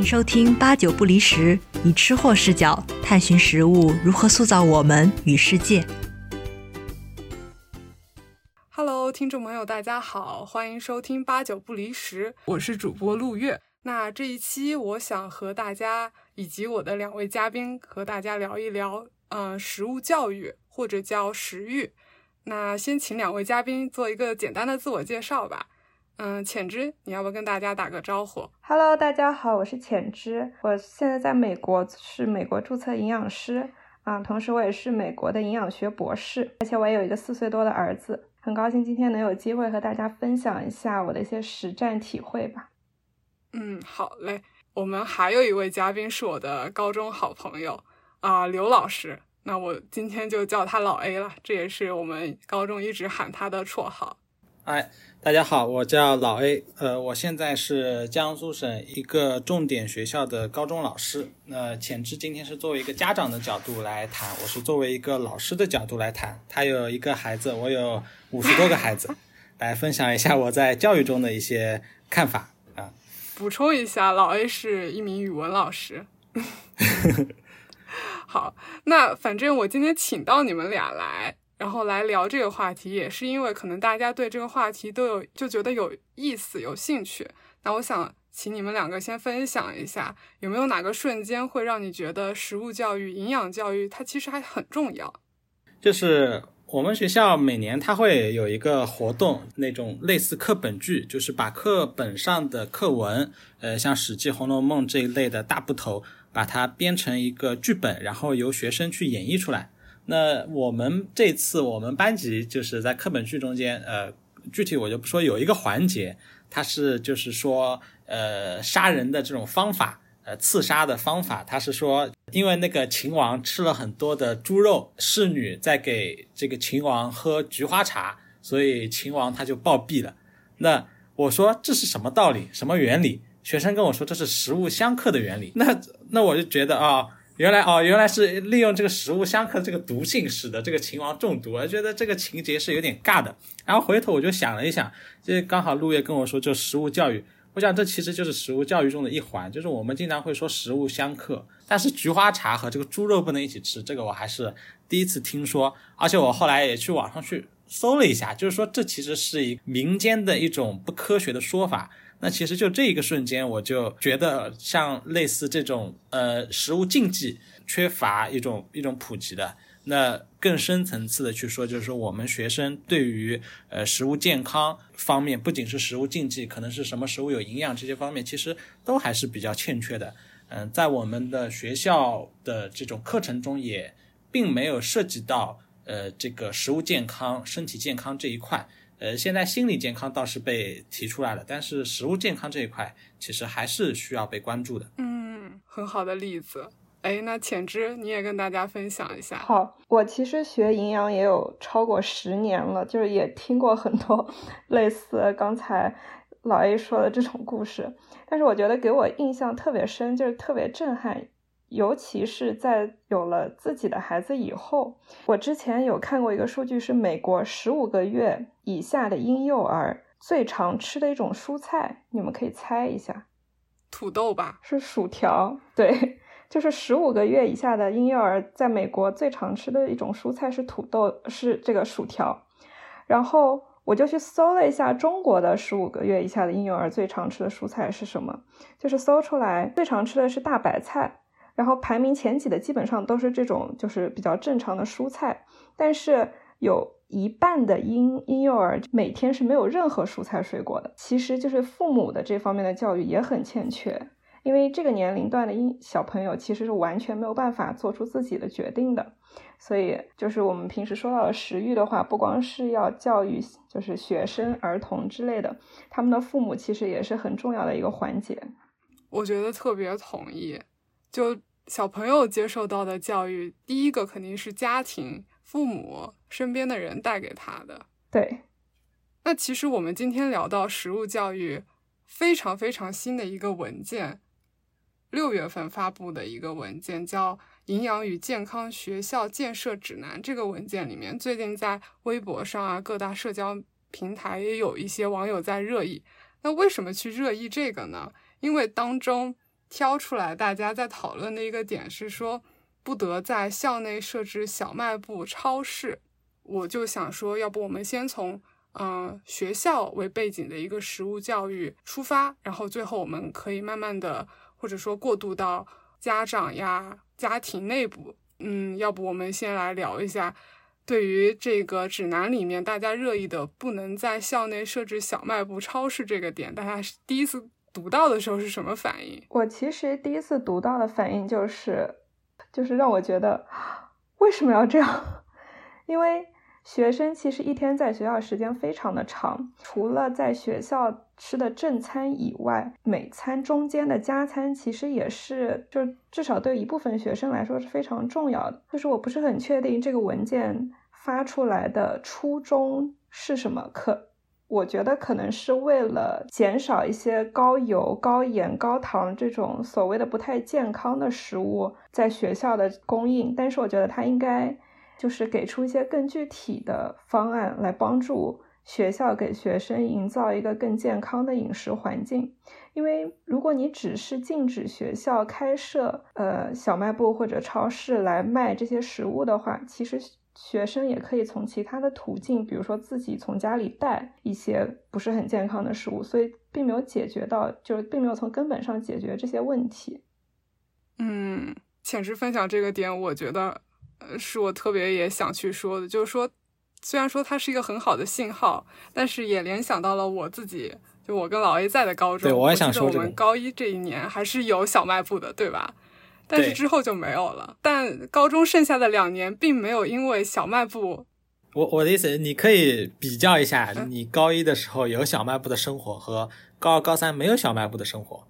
迎收听八九不离十，以吃货视角探寻食物如何塑造我们与世界。Hello，听众朋友，大家好，欢迎收听八九不离十，我是主播陆月。那这一期，我想和大家以及我的两位嘉宾和大家聊一聊，呃，食物教育或者叫食欲。那先请两位嘉宾做一个简单的自我介绍吧。嗯，浅之，你要不跟大家打个招呼？Hello，大家好，我是浅之，我现在在美国是美国注册营养师啊，同时我也是美国的营养学博士，而且我也有一个四岁多的儿子。很高兴今天能有机会和大家分享一下我的一些实战体会吧。嗯，好嘞。我们还有一位嘉宾是我的高中好朋友啊、刘老师。那我今天就叫他老 A 了，这也是我们高中一直喊他的绰号。哎，大家好，我叫老 A，呃，我现在是江苏省一个重点学校的高中老师。那浅之今天是作为一个家长的角度来谈，我是作为一个老师的角度来谈。他有一个孩子，我有五十多个孩子，来分享一下我在教育中的一些看法啊。补充一下，老 A 是一名语文老师。好，那反正我今天请到你们俩来，然后来聊这个话题，也是因为可能大家对这个话题都有就觉得有意思、有兴趣。那我想请你们两个先分享一下，有没有哪个瞬间会让你觉得食物教育、营养教育它其实还很重要？就是我们学校每年它会有一个活动，那种类似课本剧，就是把课本上的课文，呃，像《史记》《红楼梦》这一类的大部头，把它编成一个剧本，然后由学生去演绎出来。那我们这次我们班级就是在课本剧中间，呃，具体我就不说，有一个环节，它是就是说，呃，杀人的这种方法。呃，刺杀的方法，他是说，因为那个秦王吃了很多的猪肉，侍女在给这个秦王喝菊花茶，所以秦王他就暴毙了。那我说这是什么道理，什么原理？学生跟我说这是食物相克的原理。那那我就觉得啊、原来哦，原来是利用这个食物相克这个毒性，使得这个秦王中毒。我觉得这个情节是有点尬的。然后回头我就想了一想，这刚好陆叶跟我说，就食物教育。我想这其实就是食物教育中的一环，就是我们经常会说食物相克，但是菊花茶和这个猪肉不能一起吃，这个我还是第一次听说，而且我后来也去网上去搜了一下，就是说这其实是一民间的一种不科学的说法。那其实就这一个瞬间，我就觉得像类似这种呃食物禁忌缺乏一种一种普及的。那更深层次的去说，就是说我们学生对于呃食物健康方面，不仅是食物禁忌，可能是什么食物有营养这些方面，其实都还是比较欠缺的。嗯、在我们的学校的这种课程中，也并没有涉及到呃这个食物健康、身体健康这一块。呃，现在心理健康倒是被提出来了，但是食物健康这一块其实还是需要被关注的。嗯，很好的例子。哎，那浅之，你也跟大家分享一下。好，我其实学营养也有超过十年了，就是也听过很多 类似刚才老 A 说的这种故事，但是我觉得给我印象特别深，就是特别震撼，尤其是在有了自己的孩子以后。我之前有看过一个数据，是美国十五个月以下的婴幼儿最常吃的一种蔬菜，你们可以猜一下，土豆吧，是薯条。对，就是十五个月以下的婴幼儿在美国最常吃的一种蔬菜是土豆，是这个薯条。然后我就去搜了一下中国的十五个月以下的婴幼儿最常吃的蔬菜是什么，就是搜出来最常吃的是大白菜，然后排名前几的基本上都是这种就是比较正常的蔬菜，但是有一半的婴婴幼儿每天是没有任何蔬菜水果的，其实就是父母的这方面的教育也很欠缺。因为这个年龄段的婴小朋友其实是完全没有办法做出自己的决定的，所以就是我们平时说到的食育的话，不光是要教育就是学生、儿童之类的，他们的父母其实也是很重要的一个环节。我觉得特别同意。就小朋友接受到的教育，第一个肯定是家庭、父母身边的人带给他的。对，那其实我们今天聊到食物教育，非常非常新的一个文件，六月份发布的一个文件，叫《营养与健康学校建设指南》。这个文件里面，最近在微博上啊，各大社交平台也有一些网友在热议。那为什么去热议这个呢？因为当中挑出来大家在讨论的一个点是说，不得在校内设置小卖部、超市。我就想说，要不我们先从嗯学校为背景的一个食物教育出发，然后最后我们可以慢慢的或者说过渡到家长呀、家庭内部。嗯，要不我们先来聊一下，对于这个指南里面大家热议的不能在校内设置小卖部、超市这个点，大家第一次读到的时候是什么反应？我其实第一次读到的反应就是，就是让我觉得为什么要这样？因为。学生其实一天在学校时间非常的长，除了在学校吃的正餐以外，每餐中间的加餐其实也是，就至少对一部分学生来说是非常重要的。就是我不是很确定这个文件发出来的初衷是什么，可我觉得可能是为了减少一些高油、高盐、高糖这种所谓的不太健康的食物在学校的供应，但是我觉得它应该。就是给出一些更具体的方案来帮助学校给学生营造一个更健康的饮食环境。因为如果你只是禁止学校开设呃小卖部或者超市来卖这些食物的话，其实学生也可以从其他的途径，比如说自己从家里带一些不是很健康的食物，所以并没有解决到，就是并没有从根本上解决这些问题。嗯，浅池分享这个点，我觉得。呃，是我特别也想去说的，就是说，虽然说它是一个很好的信号，但是也联想到了我自己，就我跟老 A 在的高中，对我也想说我们高一这一年还是有小卖部的，对吧？但是之后就没有了。但高中剩下的两年，并没有因为小卖部。我我的意思，你可以比较一下，你高一的时候有小卖部的生活和高二、高三没有小卖部的生活，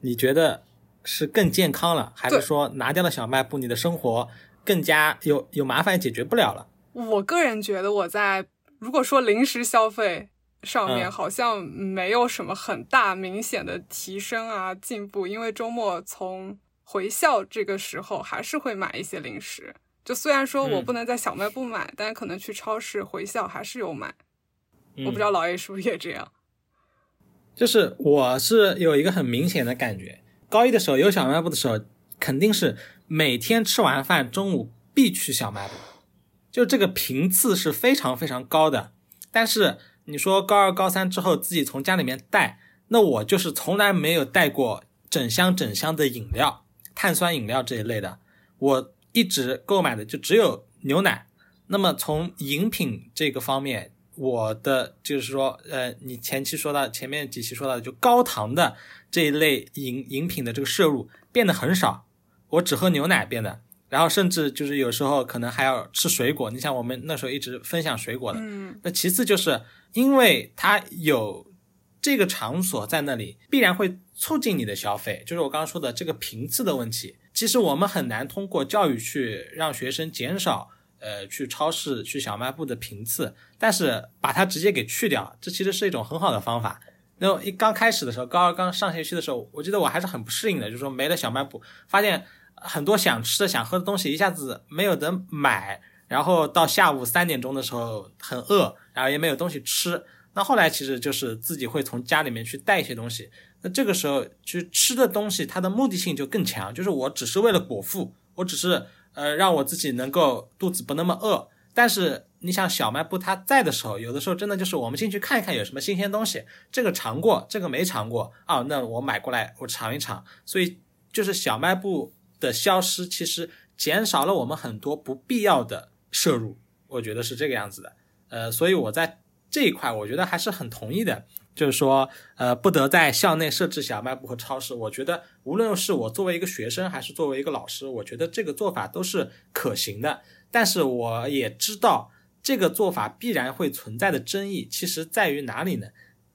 你觉得是更健康了，还是说拿掉了小卖部，你的生活？更加有有麻烦解决不了了。我个人觉得，我在如果说零食消费上面，好像没有什么很大明显的提升啊进步。因为周末从回校这个时候，还是会买一些零食。就虽然说我不能在小卖部买，但可能去超市回校还是有买。我不知道老 A 是不是也这样。就是我是有一个很明显的感觉，高一的时候有小卖部的时候，肯定是。每天吃完饭，中午必去小卖部，就这个频次是非常非常高的。但是你说高二、高三之后自己从家里面带，那我就是从来没有带过整箱整箱的饮料、碳酸饮料这一类的。我一直购买的就只有牛奶。那么从饮品这个方面，我的就是说，呃，你前期说到前面几期说到的，就高糖的这一类饮饮品的这个摄入变得很少。我只喝牛奶变得，然后甚至就是有时候可能还要吃水果。你像我们那时候一直分享水果的，嗯，那其次就是因为它有这个场所在那里，必然会促进你的消费。就是我刚刚说的这个频次的问题。其实我们很难通过教育去让学生减少呃去超市、去小卖部的频次，但是把它直接给去掉，这其实是一种很好的方法。那一刚开始的时候，高二刚上学期的时候，我记得我还是很不适应的，就是说没了小卖部，发现很多想吃的、想喝的东西一下子没有得买，然后到下午三点钟的时候很饿，然后也没有东西吃。那后来其实就是自己会从家里面去带一些东西。那这个时候去吃的东西，它的目的性就更强，就是我只是为了果腹，我只是呃让我自己能够肚子不那么饿，但是。你想小卖部它在的时候，有的时候真的就是我们进去看一看有什么新鲜东西，这个尝过，这个没尝过啊，那我买过来我尝一尝。所以就是小卖部的消失，其实减少了我们很多不必要的摄入，我觉得是这个样子的。呃，所以我在这一块，我觉得还是很同意的，就是说，呃，不得在校内设置小卖部和超市。我觉得无论是我作为一个学生，还是作为一个老师，我觉得这个做法都是可行的。但是我也知道。这个做法必然会存在的争议，其实在于哪里呢？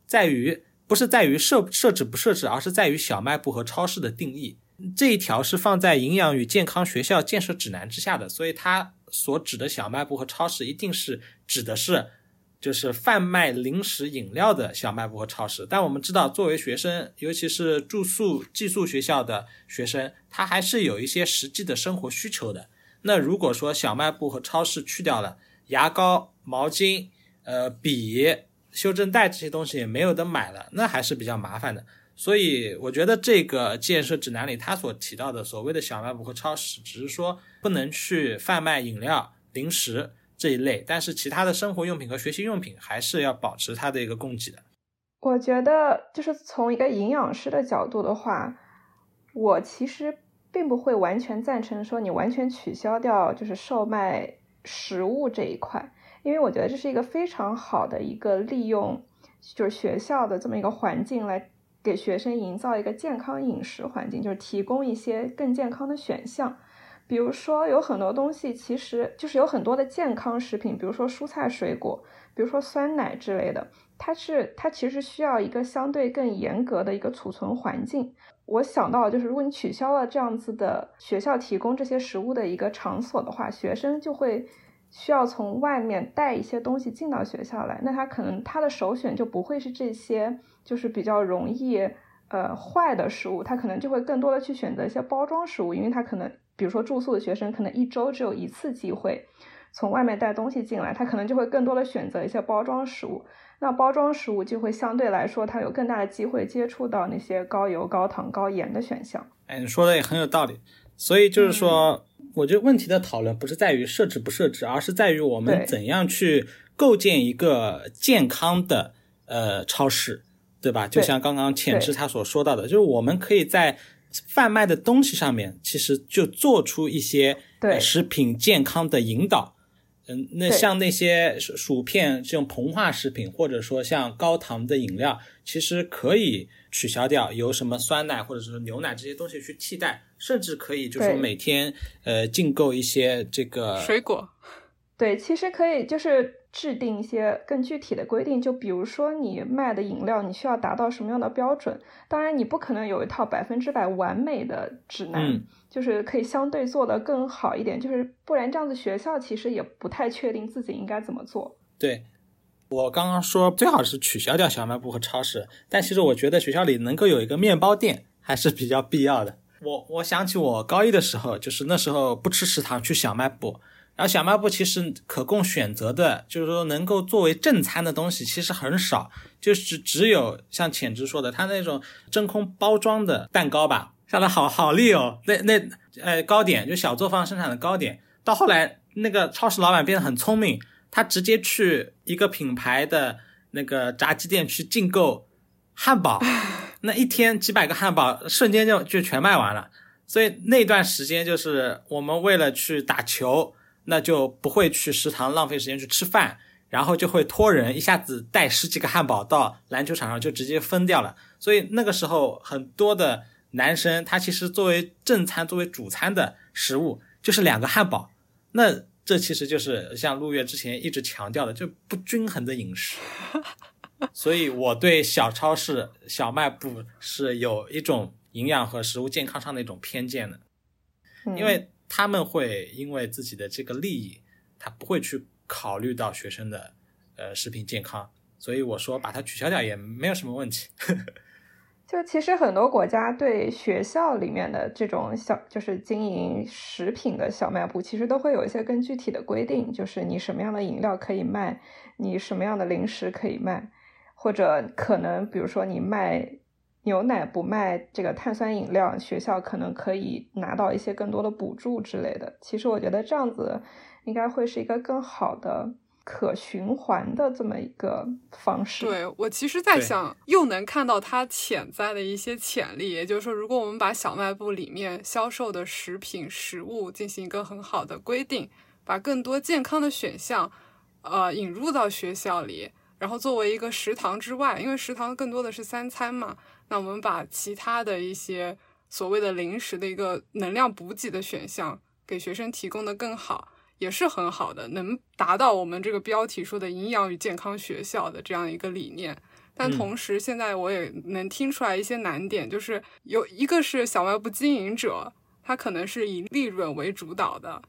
在于不是在于设设置不设置，而是在于小卖部和超市的定义。这一条是放在营养与健康学校建设指南之下的，所以它所指的小卖部和超市一定是指的是就是贩卖零食饮料的小卖部和超市。但我们知道，作为学生，尤其是住宿寄宿学校的学生，他还是有一些实际的生活需求的。那如果说小卖部和超市去掉了，牙膏、毛巾、呃笔、修正带这些东西也没有得买了，那还是比较麻烦的。所以我觉得这个建设指南里他所提到的所谓的小卖部和超市，只是说不能去贩卖饮料、零食这一类，但是其他的生活用品和学习用品还是要保持它的一个供给的。我觉得就是从一个营养师的角度的话，我其实并不会完全赞成说你完全取消掉就是售卖食物这一块，因为我觉得这是一个非常好的一个利用，就是学校的这么一个环境来。给学生营造一个健康饮食环境，就是提供一些更健康的选项。比如说，有很多东西其实就是有很多的健康食品，比如说蔬菜水果，比如说酸奶之类的，它是它其实需要一个相对更严格的一个储存环境。我想到就是，如果你取消了这样子的学校提供这些食物的一个场所的话，学生就会需要从外面带一些东西进到学校来，那他可能他的首选就不会是这些。就是比较容易呃坏的食物，他可能就会更多的去选择一些包装食物，因为他可能比如说住宿的学生可能一周只有一次机会从外面带东西进来，他可能就会更多的选择一些包装食物。那包装食物就会相对来说，它有更大的机会接触到那些高油、高糖、高盐的选项。哎，你说的也很有道理。所以就是说，我觉得问题的讨论不是在于设置不设置，而是在于我们怎样去构建一个健康的呃超市。对吧？就像刚刚浅之他所说到的，就是我们可以在贩卖的东西上面，其实就做出一些对食品健康的引导。嗯，那像那些薯片这种膨化食品，或者说像高糖的饮料，其实可以取消掉，由什么酸奶或者是牛奶这些东西去替代，甚至可以就是说每天呃进购一些这个水果。对，其实可以就是制定一些更具体的规定，就比如说你卖的饮料，你需要达到什么样的标准？当然，你不可能有一套百分之百完美的指南，就是可以相对做得更好一点，就是不然这样子学校其实也不太确定自己应该怎么做。对我刚刚说最好是取消掉小卖部和超市，但其实我觉得学校里能够有一个面包店还是比较必要的。我我想起我高一的时候，就是那时候不吃食堂去小卖部。然后小卖部其实可供选择的，就是说能够作为正餐的东西其实很少，就是只有像浅之说的，他那种真空包装的蛋糕吧，下的好好利哦。那那呃糕点就小作坊生产的糕点，到后来那个超市老板变得很聪明，他直接去一个品牌的那个炸鸡店去进购汉堡，那一天几百个汉堡瞬间就就全卖完了。所以那段时间就是我们为了去打球。那就不会去食堂浪费时间去吃饭，然后就会托人一下子带十几个汉堡到篮球场上就直接分掉了。所以那个时候很多的男生他其实作为正餐、作为主餐的食物就是两个汉堡。那这其实就是像陆月之前一直强调的，就不均衡的饮食。所以我对小超市、小卖部是有一种营养和食物健康上的一种偏见的，因为。他们会因为自己的这个利益，他不会去考虑到学生的呃食品健康，所以我说把它取消掉也没有什么问题。就其实很多国家对学校里面的这种小就是经营食品的小卖部，其实都会有一些更具体的规定，就是你什么样的饮料可以卖，你什么样的零食可以卖，或者可能比如说你卖。牛奶不卖这个碳酸饮料，学校可能可以拿到一些更多的补助之类的。其实我觉得这样子应该会是一个更好的可循环的这么一个方式。对我其实，在想又能看到它潜在的一些潜力，也就是说，如果我们把小卖部里面销售的食品食物进行一个很好的规定，把更多健康的选项呃引入到学校里，然后作为一个食堂之外，因为食堂更多的是三餐嘛。那我们把其他的一些所谓的零食的一个能量补给的选项给学生提供的更好，也是很好的，能达到我们这个标题说的营养与健康学校的这样一个理念。但同时，现在我也能听出来一些难点，就是有一个是小卖部经营者，他可能是以利润为主导的；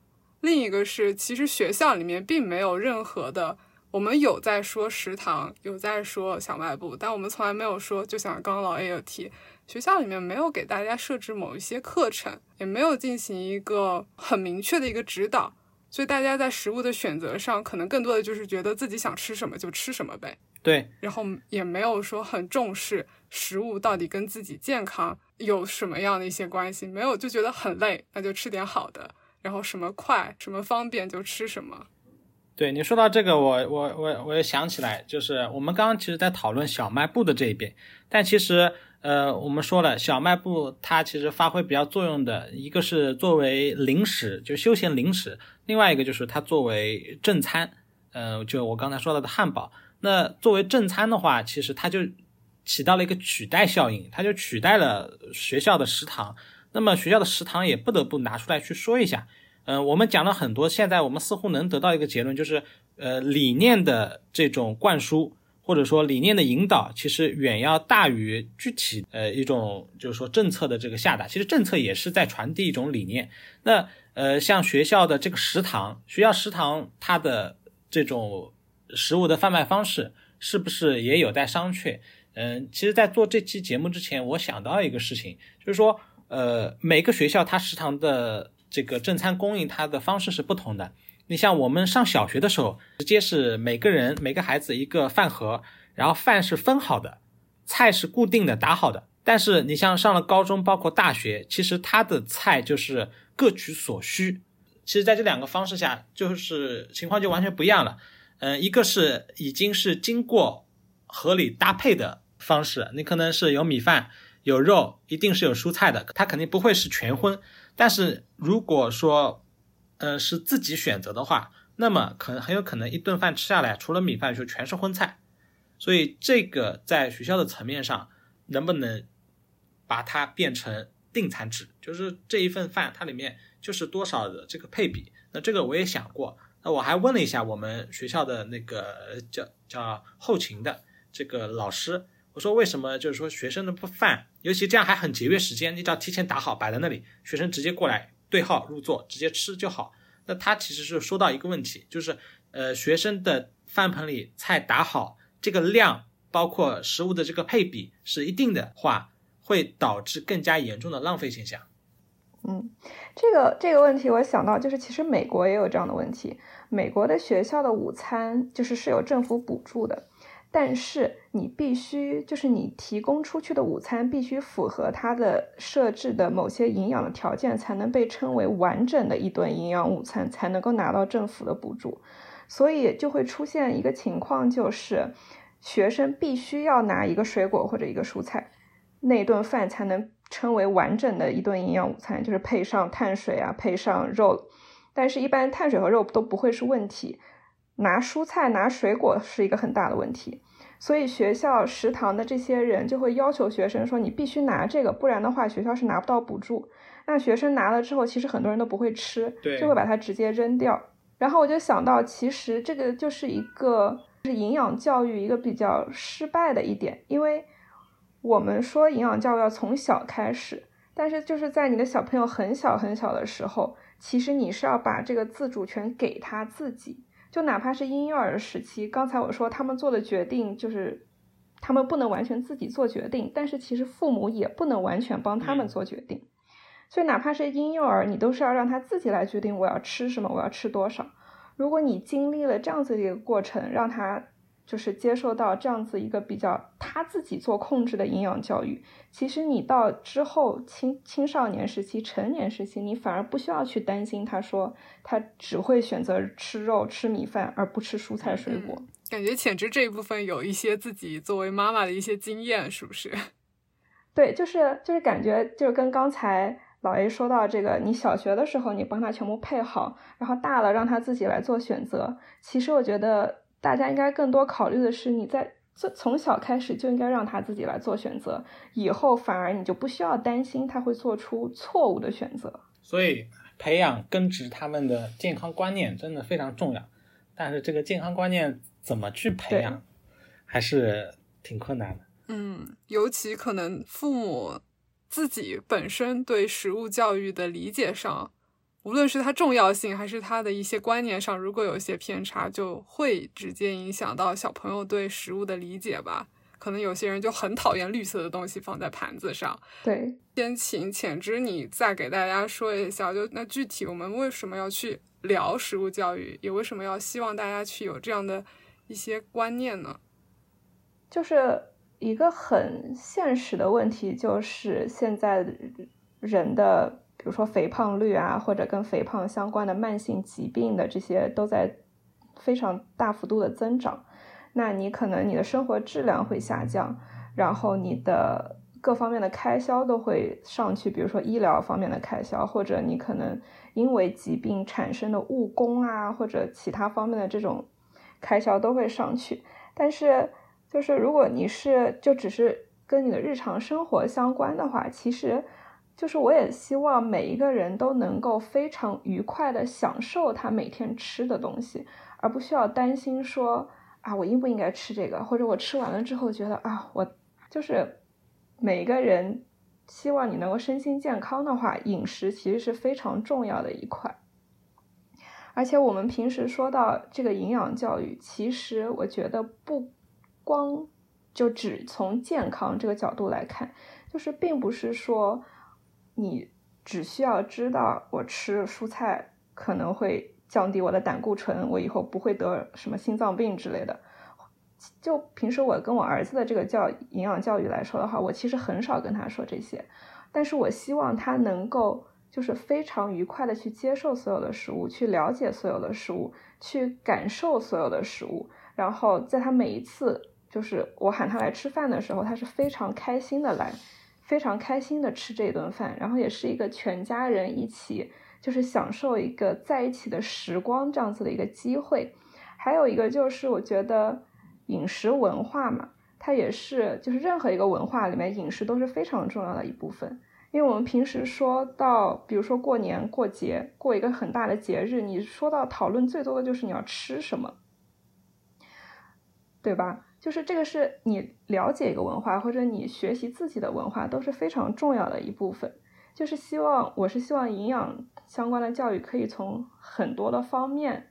另一个是，其实学校里面并没有任何的。我们有在说食堂，有在说小卖部，但我们从来没有说，就像刚刚老 A 有提，学校里面没有给大家设置某一些课程，也没有进行一个很明确的一个指导，所以大家在食物的选择上，可能更多的就是觉得自己想吃什么就吃什么呗。对，然后也没有说很重视食物到底跟自己健康有什么样的一些关系，没有就觉得很累，那就吃点好的，然后什么快什么方便就吃什么。对你说到这个，我我我我也想起来，就是我们刚刚其实在讨论小卖部的这一边，但其实呃，我们说了小卖部它其实发挥比较作用的一个是作为零食，就休闲零食，另外一个就是它作为正餐，呃，就我刚才说到的汉堡。那作为正餐的话，其实它就起到了一个取代效应，它就取代了学校的食堂。那么学校的食堂也不得不拿出来去说一下。嗯，我们讲了很多，现在我们似乎能得到一个结论，就是呃，理念的这种灌输，或者说理念的引导，其实远要大于具体呃一种就是说政策的这个下达。其实政策也是在传递一种理念。那呃，像学校的这个食堂，学校食堂它的这种食物的贩卖方式，是不是也有待商榷？嗯，其实，在做这期节目之前，我想到一个事情，就是说，呃，每个学校它食堂的。这个正餐供应它的方式是不同的。你像我们上小学的时候，直接是每个人每个孩子一个饭盒，然后饭是分好的，菜是固定的打好的。但是你像上了高中，包括大学，其实它的菜就是各取所需。其实在这两个方式下，就是情况就完全不一样了。嗯，一个是已经是经过合理搭配的方式，你可能是有米饭、有肉，一定是有蔬菜的，它肯定不会是全荤。但是如果说，呃，是自己选择的话，那么可能很有可能一顿饭吃下来，除了米饭就全是荤菜。所以这个在学校的层面上，能不能把它变成定餐制，就是这一份饭它里面就是多少的这个配比？那这个我也想过，那我还问了一下我们学校的那个叫叫后勤的这个老师。我说为什么就是说学生的饭，尤其这样还很节约时间，你只要提前打好摆在那里，学生直接过来对号入座，直接吃就好。那他其实是说到一个问题，就是呃学生的饭盆里菜打好，这个量包括食物的这个配比是一定的话，会导致更加严重的浪费现象。嗯，这个这个问题我想到就是其实美国也有这样的问题，美国的学校的午餐就是是有政府补助的。但是你必须，就是你提供出去的午餐必须符合它的设置的某些营养的条件，才能被称为完整的一顿营养午餐，才能够拿到政府的补助。所以就会出现一个情况，就是学生必须要拿一个水果或者一个蔬菜，那顿饭才能称为完整的一顿营养午餐，就是配上碳水啊，配上肉。但是，一般碳水和肉都不会是问题。拿蔬菜、拿水果是一个很大的问题，所以学校食堂的这些人就会要求学生说：“你必须拿这个，不然的话学校是拿不到补助。”那学生拿了之后，其实很多人都不会吃，就会把它直接扔掉。然后我就想到，其实这个就是一个是营养教育一个比较失败的一点，因为我们说营养教育要从小开始，但是就是在你的小朋友很小很小的时候，其实你是要把这个自主权给他自己。就哪怕是婴幼儿时期，刚才我说他们做的决定就是他们不能完全自己做决定，但是其实父母也不能完全帮他们做决定。所以哪怕是婴幼儿，你都是要让他自己来决定我要吃什么，我要吃多少。如果你经历了这样子的一个过程，让他。就是接受到这样子一个比较他自己做控制的营养教育，其实你到之后青青少年时期、成年时期，你反而不需要去担心。他说他只会选择吃肉、吃米饭，而不吃蔬菜水果。感觉浅之这一部分有一些自己作为妈妈的一些经验，是不是？对，就是就是感觉就是跟刚才老 A 说到这个，你小学的时候你帮他全部配好，然后大了让他自己来做选择。其实我觉得。大家应该更多考虑的是，你在从从小开始就应该让他自己来做选择，以后反而你就不需要担心他会做出错误的选择。所以，培养根植他们的健康观念真的非常重要。但是，这个健康观念怎么去培养，还是挺困难的。嗯，尤其可能父母自己本身对食物教育的理解上。无论是它重要性，还是它的一些观念上，如果有一些偏差，就会直接影响到小朋友对食物的理解吧。可能有些人就很讨厌绿色的东西放在盘子上。对，先请浅之你再给大家说一下，就那具体我们为什么要去聊食物教育，也为什么要希望大家去有这样的一些观念呢？就是一个很现实的问题，就是现在人的，比如说肥胖率啊，或者跟肥胖相关的慢性疾病的这些，都在非常大幅度的增长。那你可能你的生活质量会下降，然后你的各方面的开销都会上去，比如说医疗方面的开销，或者你可能因为疾病产生的误工啊，或者其他方面的这种开销都会上去。但是，就是如果你是就只是跟你的日常生活相关的话，其实就是我也希望每一个人都能够非常愉快的享受他每天吃的东西，而不需要担心说。啊，我应不应该吃这个？或者我吃完了之后觉得啊，我就是每一个人希望你能够身心健康的话，饮食其实是非常重要的一块。而且我们平时说到这个营养教育，其实我觉得不光就只从健康这个角度来看，就是并不是说你只需要知道我吃蔬菜可能会。降低我的胆固醇，我以后不会得什么心脏病之类的。就平时我跟我儿子的这个教营养教育来说的话，我其实很少跟他说这些，但是我希望他能够就是非常愉快的去接受所有的食物，去了解所有的食物，去感受所有的食物。然后在他每一次就是我喊他来吃饭的时候，他是非常开心的来，非常开心的吃这顿饭，然后也是一个全家人一起。就是享受一个在一起的时光，这样子的一个机会。还有一个就是，我觉得饮食文化嘛，它也是，就是任何一个文化里面，饮食都是非常重要的一部分。因为我们平时说到，比如说过年过节，过一个很大的节日，你说到讨论最多的就是你要吃什么，对吧？就是这个是你了解一个文化，或者你学习自己的文化，都是非常重要的一部分。就是希望，我是希望营养相关的教育可以从很多的方面，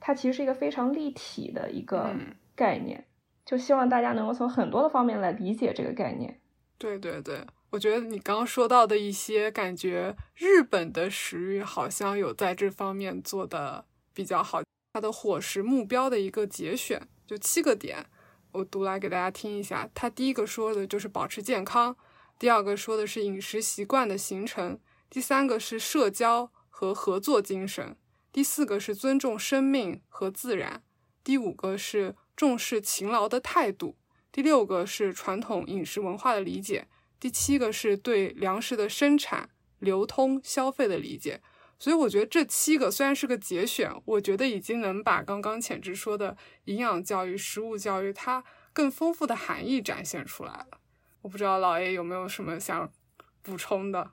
它其实是一个非常立体的一个概念，就希望大家能够从很多的方面来理解这个概念。对对对，我觉得你刚刚说到的一些，感觉日本的食欲好像有在这方面做的比较好。它的伙食目标的一个节选就七个点，我读来给大家听一下。它第一个说的就是保持健康。第二个说的是饮食习惯的形成，第三个是社交和合作精神，第四个是尊重生命和自然，第五个是重视勤劳的态度，第六个是传统饮食文化的理解，第七个是对粮食的生产、流通、消费的理解。所以我觉得这七个虽然是个节选，我觉得已经能把刚刚浅之说的营养教育、食物教育它更丰富的含义展现出来了。我不知道老爷有没有什么想补充的。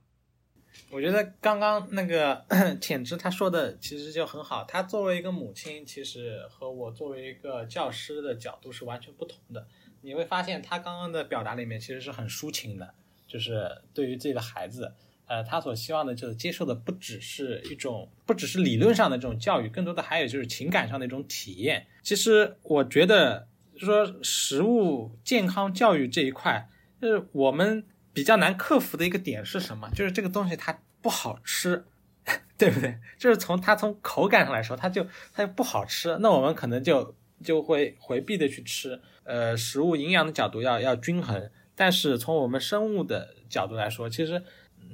我觉得刚刚那个 浅之他说的其实就很好。他作为一个母亲，其实和我作为一个教师的角度是完全不同的。你会发现他刚刚的表达里面其实是很抒情的，就是对于自己的孩子，呃，他所希望的就是接受的不只是一种，不只是理论上的这种教育，更多的还有就是情感上的一种体验。其实我觉得说食物健康教育这一块。就是我们比较难克服的一个点是什么？就是这个东西它不好吃，对不对？就是从它从口感上来说，它就它就不好吃。那我们可能就就会回避的去吃。呃，食物营养的角度要要均衡，但是从我们生物的角度来说，其实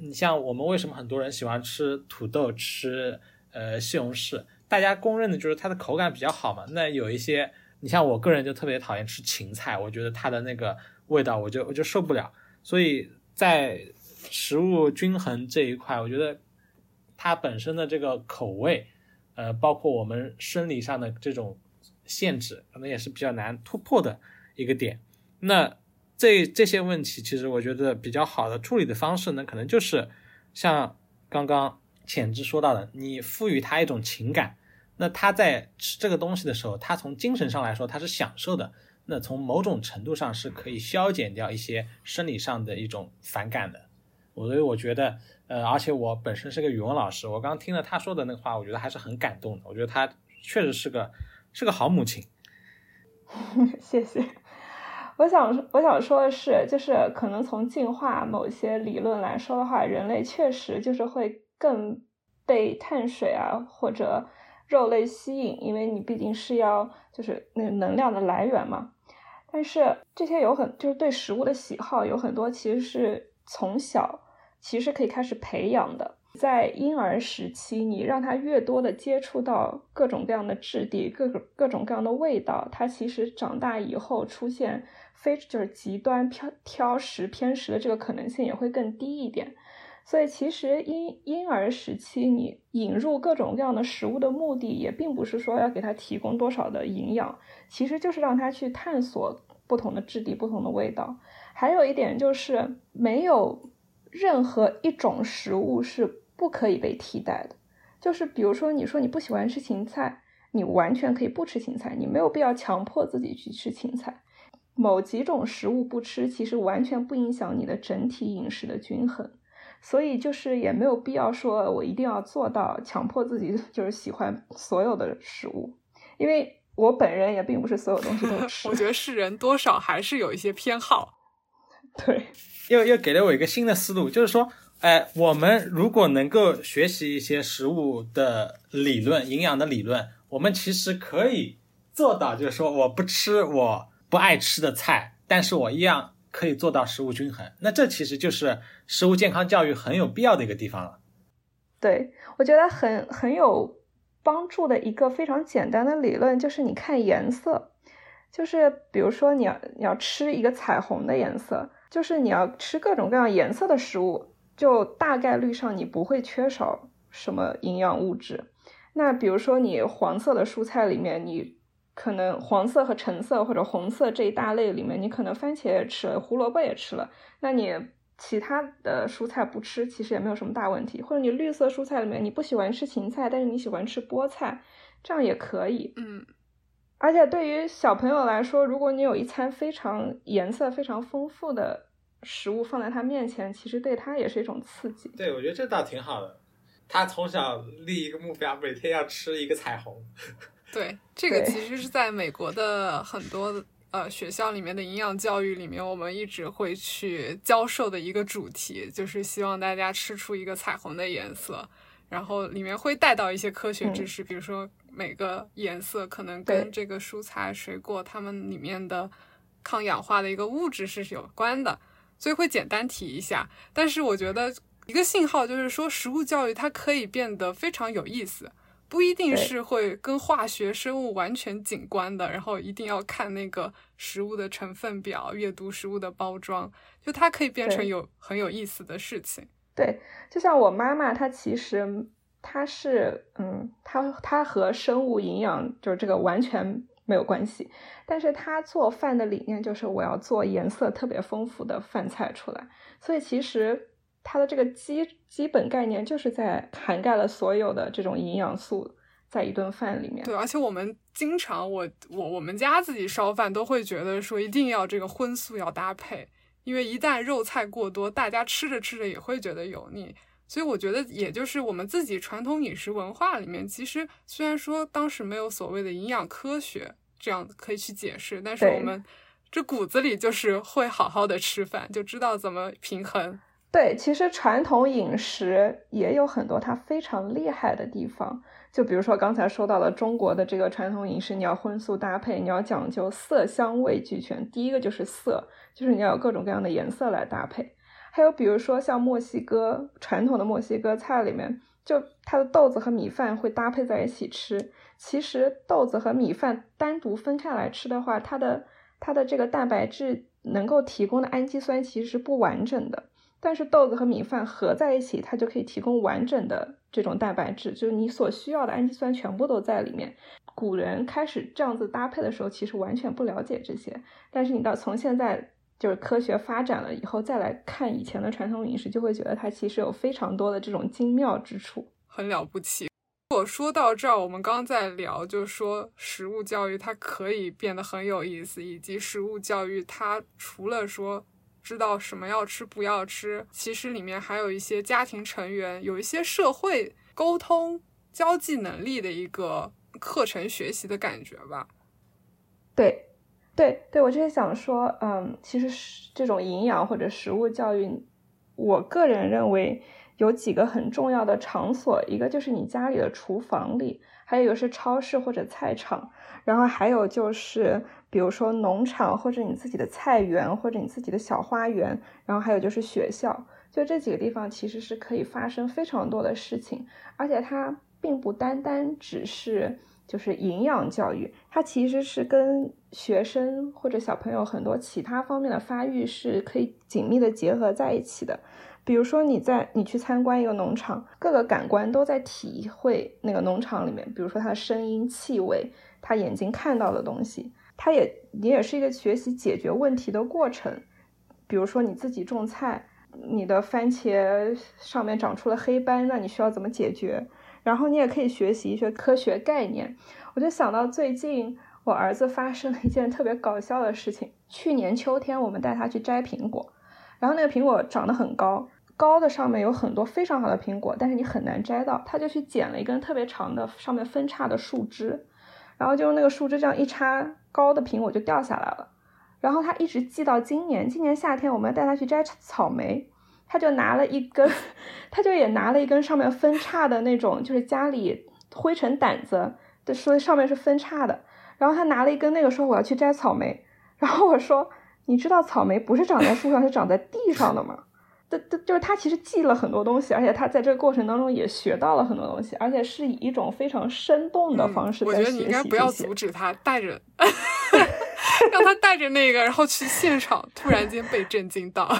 你像我们为什么很多人喜欢吃土豆、吃呃西红柿？大家公认的就是它的口感比较好嘛。那有一些，你像我个人就特别讨厌吃芹菜，我觉得它的那个。味道我就我就受不了，所以在食物均衡这一块，我觉得它本身的这个口味，呃，包括我们生理上的这种限制，可能也是比较难突破的一个点。那这这些问题，其实我觉得比较好的处理的方式呢，可能就是像刚刚浅之说到的，你赋予他一种情感，那他在吃这个东西的时候，他从精神上来说，他是享受的。那从某种程度上是可以消减掉一些生理上的一种反感的，我所以我觉得，呃，而且我本身是个语文老师，我刚听了他说的那个话，我觉得还是很感动的。我觉得他确实是个是个好母亲。谢谢。我想我想说的是，就是可能从进化某些理论来说的话，人类确实就是会更被碳水啊或者。肉类吸引，因为你毕竟是要就是那个能量的来源嘛。但是这些有很就是对食物的喜好有很多，其实是从小其实可以开始培养的。在婴儿时期，你让他越多的接触到各种各样的质地、各种各种各样的味道，他其实长大以后出现非就是极端挑挑食偏食的这个可能性也会更低一点。所以，其实婴婴儿时期你引入各种各样的食物的目的，也并不是说要给他提供多少的营养，其实就是让他去探索不同的质地、不同的味道。还有一点就是，没有任何一种食物是不可以被替代的。就是比如说，你说你不喜欢吃芹菜，你完全可以不吃芹菜，你没有必要强迫自己去吃芹菜。某几种食物不吃，其实完全不影响你的整体饮食的均衡。所以就是也没有必要说，我一定要做到强迫自己 就是喜欢所有的食物，因为我本人也并不是所有东西都吃。我觉得 是人多少还是有一些偏好。对，又又给了我一个新的思路，就是说，哎，我们如果能够学习一些食物的理论、营养的理论，我们其实可以做到，就是说，我不吃我不爱吃的菜，但是我一样。可以做到食物均衡，那这其实就是食物健康教育很有必要的一个地方了。对，我觉得很很有帮助的一个非常简单的理论就是你看颜色，就是比如说你要你要吃一个彩虹的颜色，就是你要吃各种各样颜色的食物，就大概率上你不会缺少什么营养物质。那比如说你黄色的蔬菜里面你。可能黄色和橙色或者红色这一大类里面，你可能番茄也吃了，胡萝卜也吃了，那你其他的蔬菜不吃，其实也没有什么大问题。或者你绿色蔬菜里面你不喜欢吃芹菜，但是你喜欢吃菠菜，这样也可以。嗯，而且对于小朋友来说，如果你有一餐非常颜色非常丰富的食物放在他面前，其实对他也是一种刺激。对，我觉得这倒挺好的。他从小立一个目标，每天要吃一个彩虹。对，这个其实是在美国的很多呃学校里面的营养教育里面，我们一直会去教授的一个主题，就是希望大家吃出一个彩虹的颜色，然后里面会带到一些科学知识，比如说每个颜色可能跟这个蔬菜水果它们里面的抗氧化的一个物质是有关的，所以会简单提一下。但是我觉得一个信号就是说，食物教育它可以变得非常有意思。不一定是会跟化学生物完全景观的，然后一定要看那个食物的成分表，阅读食物的包装，就它可以变成有很有意思的事情。对，就像我妈妈，她其实她是，嗯，她她和生物营养就是这个完全没有关系，但是她做饭的理念就是我要做颜色特别丰富的饭菜出来，所以其实。它的这个基基本概念就是在涵盖了所有的这种营养素在一顿饭里面。对，而且我们经常，我我我们家自己烧饭都会觉得说一定要这个荤素要搭配，因为一旦肉菜过多，大家吃着吃着也会觉得油腻。所以我觉得，也就是我们自己传统饮食文化里面，其实虽然说当时没有所谓的营养科学这样可以去解释，但是我们这骨子里就是会好好的吃饭，就知道怎么平衡。对，其实传统饮食也有很多它非常厉害的地方，就比如说刚才说到了中国的这个传统饮食，你要荤素搭配，你要讲究色香味俱全。第一个就是色，就是你要有各种各样的颜色来搭配。还有比如说像墨西哥传统的墨西哥菜里面，就它的豆子和米饭会搭配在一起吃。其实豆子和米饭单独分开来吃的话，它的它的这个蛋白质能够提供的氨基酸其实是不完整的。但是豆子和米饭合在一起，它就可以提供完整的这种蛋白质，就是你所需要的氨基酸全部都在里面。古人开始这样子搭配的时候，其实完全不了解这些。但是你到从现在就是科学发展了以后，再来看以前的传统饮食，就会觉得它其实有非常多的这种精妙之处，很了不起。我说到这儿，我们刚刚在聊，就是说食物教育它可以变得很有意思，以及食物教育它除了说。知道什么要吃不要吃，其实里面还有一些家庭成员有一些社会沟通交际能力的一个课程学习的感觉吧。对，对，对，我就是想说，嗯，其实这种营养或者食物教育，我个人认为有几个很重要的场所，一个就是你家里的厨房里，还有一个是超市或者菜场，然后还有就是比如说农场或者你自己的菜园或者你自己的小花园，然后还有就是学校，就这几个地方其实是可以发生非常多的事情，而且它并不单单只是。就是营养教育，它其实是跟学生或者小朋友很多其他方面的发育是可以紧密的结合在一起的。比如说，你在你去参观一个农场，各个感官都在体会那个农场里面，比如说它的声音、气味，他眼睛看到的东西，它也你也是一个学习解决问题的过程。比如说你自己种菜，你的番茄上面长出了黑斑，那你需要怎么解决？然后你也可以学习一些科学概念，我就想到最近我儿子发生了一件特别搞笑的事情。去年秋天，我们带他去摘苹果，然后那个苹果长得很高，高的上面有很多非常好的苹果，但是你很难摘到。他就去捡了一根特别长的上面分叉的树枝，然后就用那个树枝这样一插，高的苹果就掉下来了。然后他一直记到今年，今年夏天我们要带他去摘草莓。他就拿了一根，他就也拿了一根上面分叉的那种，就是家里灰尘掸子的，说上面是分叉的。然后他拿了一根那个，说我要去摘草莓。然后我说，你知道草莓不是长在树上，是长在地上的吗？这这就是他其实记了很多东西，而且他在这个过程当中也学到了很多东西，而且是以一种非常生动的方式在学习。我觉得你应该不要阻止他带着，让他带着那个，然后去现场，突然间被震惊到。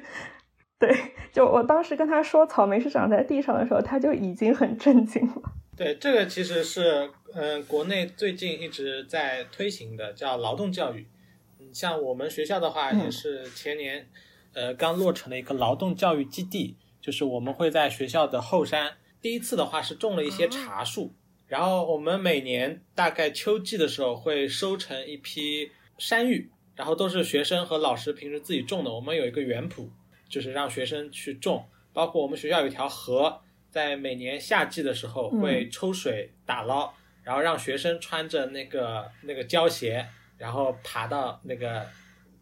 对，就我当时跟他说草莓是长在地上的时候，他就已经很震惊了。对，这个其实是嗯，国内最近一直在推行的，叫劳动教育。嗯，像我们学校的话，也是前年呃刚落成的一个劳动教育基地，就是我们会在学校的后山，第一次的话是种了一些茶树，然后我们每年大概秋季的时候会收成一批山芋，然后都是学生和老师平时自己种的，我们有一个园圃。就是让学生去种，包括我们学校有一条河，在每年夏季的时候会抽水打捞，然后让学生穿着那个那个胶鞋，然后爬到那个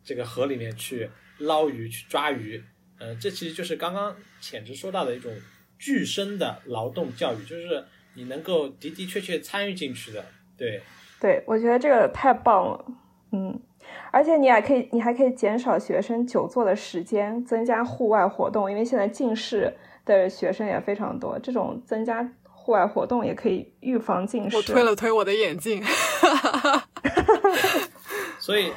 这个河里面去捞鱼去抓鱼。呃，这其实就是刚刚浅之说到的一种具身的劳动教育，就是你能够的的确确参与进去的。对，对我觉得这个太棒了，嗯。而且你还可以，你还可以减少学生久坐的时间，增加户外活动。因为现在近视的学生也非常多，这种增加户外活动也可以预防近视。我推了推我的眼镜，所以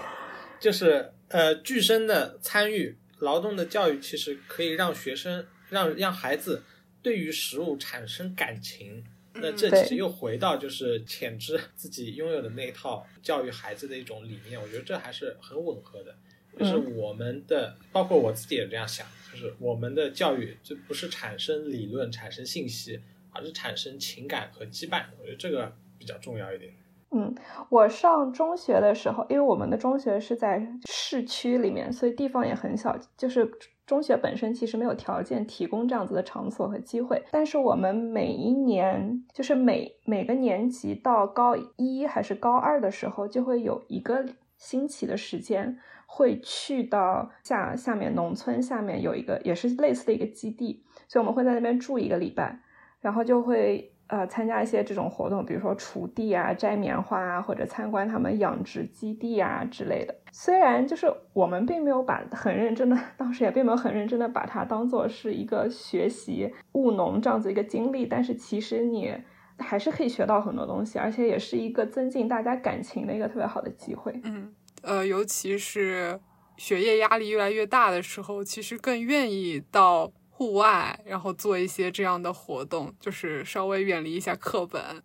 就是呃，具身的参与劳动的教育，其实可以让学生让让孩子对于食物产生感情。那这其实又回到就是潜知自己拥有的那一套教育孩子的一种理念，我觉得这还是很吻合的。就是我们的，包括我自己也这样想，就是我们的教育就不是产生理论、产生信息，而是产生情感和羁绊。我觉得这个比较重要一点。嗯，我上中学的时候，因为我们的中学是在市区里面，所以地方也很小，就是。中学本身其实没有条件提供这样子的场所和机会，但是我们每一年，就是每每个年级到高一还是高二的时候，就会有一个星期的时间，会去到下下面农村下面有一个也是类似的一个基地，所以我们会在那边住一个礼拜，然后就会。呃，参加一些这种活动，比如说锄地啊、摘棉花啊，或者参观他们养殖基地啊之类的。虽然就是我们并没有把很认真的，当时也并没有很认真的把它当做是一个学习务农这样子一个经历，但是其实你还是可以学到很多东西，而且也是一个增进大家感情的一个特别好的机会。嗯，呃，尤其是学业压力越来越大的时候，其实更愿意到。户外，然后做一些这样的活动，就是稍微远离一下课本。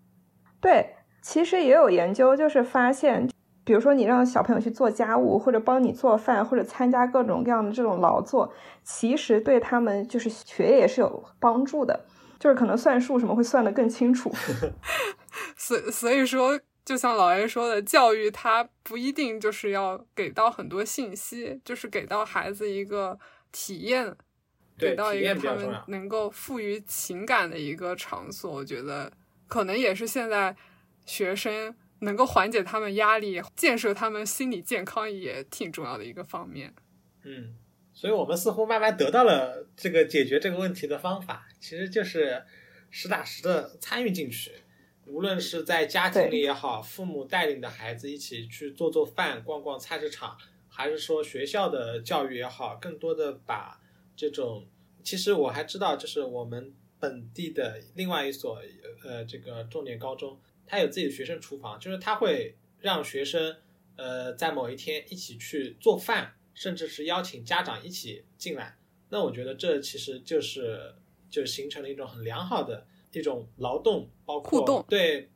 对，其实也有研究，就是发现，比如说你让小朋友去做家务，或者帮你做饭，或者参加各种各样的这种劳作，其实对他们就是学业也是有帮助的，就是可能算数什么会算得更清楚。所所以说，就像老 A 说的，教育它不一定就是要给到很多信息，就是给到孩子一个体验。给到一个他们能够赋予情感的一个场所，我觉得可能也是现在学生能够缓解他们压力、建设他们心理健康也挺重要的一个方面。嗯，所以我们似乎慢慢得到了这个解决这个问题的方法，其实就是实打实的参与进去。无论是在家庭里也好，父母带领的孩子一起去做做饭、逛逛菜市场，还是说学校的教育也好，更多的把这种，其实我还知道，就是我们本地的另外一所呃这个重点高中，它有自己的学生厨房，就是他会让学生呃在某一天一起去做饭。甚至是邀请家长一起进来，那我觉得这其实就是就形成了一种很良好的一种劳动，包括互动对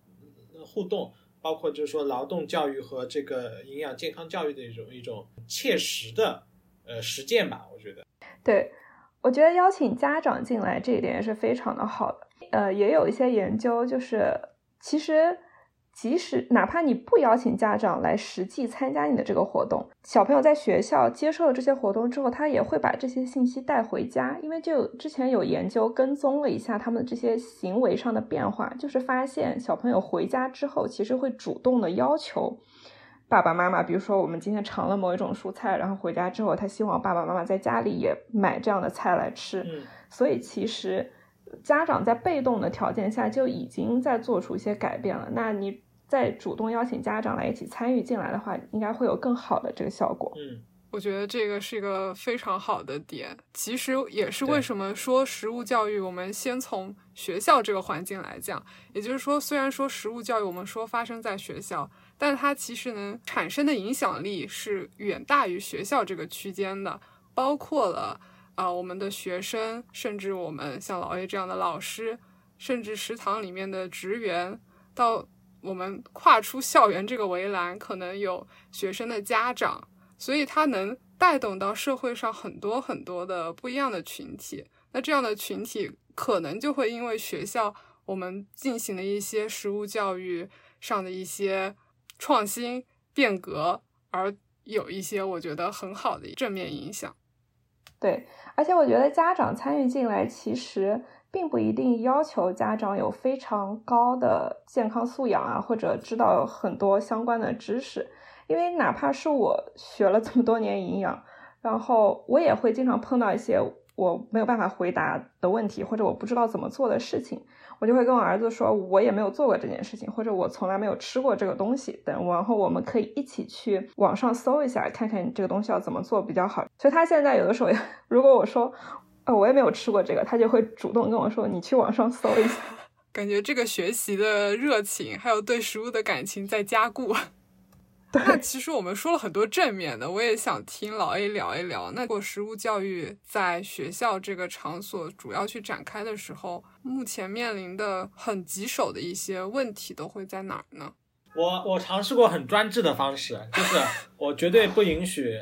互动，包括就是说劳动教育和这个营养健康教育的一种一种切实的呃实践吧。我觉得，对我觉得邀请家长进来这一点也是非常的好的。呃，也有一些研究就是其实。即使哪怕你不邀请家长来实际参加你的这个活动，小朋友在学校接受了这些活动之后，他也会把这些信息带回家。因为就之前有研究跟踪了一下他们这些行为上的变化，就是发现小朋友回家之后，其实会主动的要求爸爸妈妈，比如说我们今天尝了某一种蔬菜，然后回家之后，他希望爸爸妈妈在家里也买这样的菜来吃。嗯所以其实。家长在被动的条件下就已经在做出一些改变了。那你再主动邀请家长来一起参与进来的话，应该会有更好的这个效果。嗯，我觉得这个是一个非常好的点。其实也是为什么说食物教育，我们先从学校这个环境来讲。也就是说，虽然说食物教育我们说发生在学校，但它其实能产生的影响力是远大于学校这个区间的，包括了。啊，我们的学生，甚至我们像老 A 这样的老师，甚至食堂里面的职员，到我们跨出校园这个围栏，可能有学生的家长，所以它能带动到社会上很多很多的不一样的群体。那这样的群体，可能就会因为学校我们进行了一些实物教育上的一些创新变革，而有一些我觉得很好的正面影响。对，而且我觉得家长参与进来，其实并不一定要求家长有非常高的健康素养啊，或者知道很多相关的知识。因为哪怕是我学了这么多年营养，然后我也会经常碰到一些我没有办法回答的问题，或者我不知道怎么做的事情。我就会跟我儿子说，我也没有做过这件事情，或者我从来没有吃过这个东西等，然后我们可以一起去网上搜一下，看看这个东西要怎么做比较好。所以他现在有的时候，如果我说，呃，我也没有吃过这个，他就会主动跟我说，你去网上搜一下。感觉这个学习的热情，还有对食物的感情在加固。那其实我们说了很多正面的，我也想听老 A 聊一聊。那如果食物教育在学校这个场所主要去展开的时候，目前面临的很棘手的一些问题都会在哪儿呢？我我尝试过很专制的方式，就是 我绝对不允许，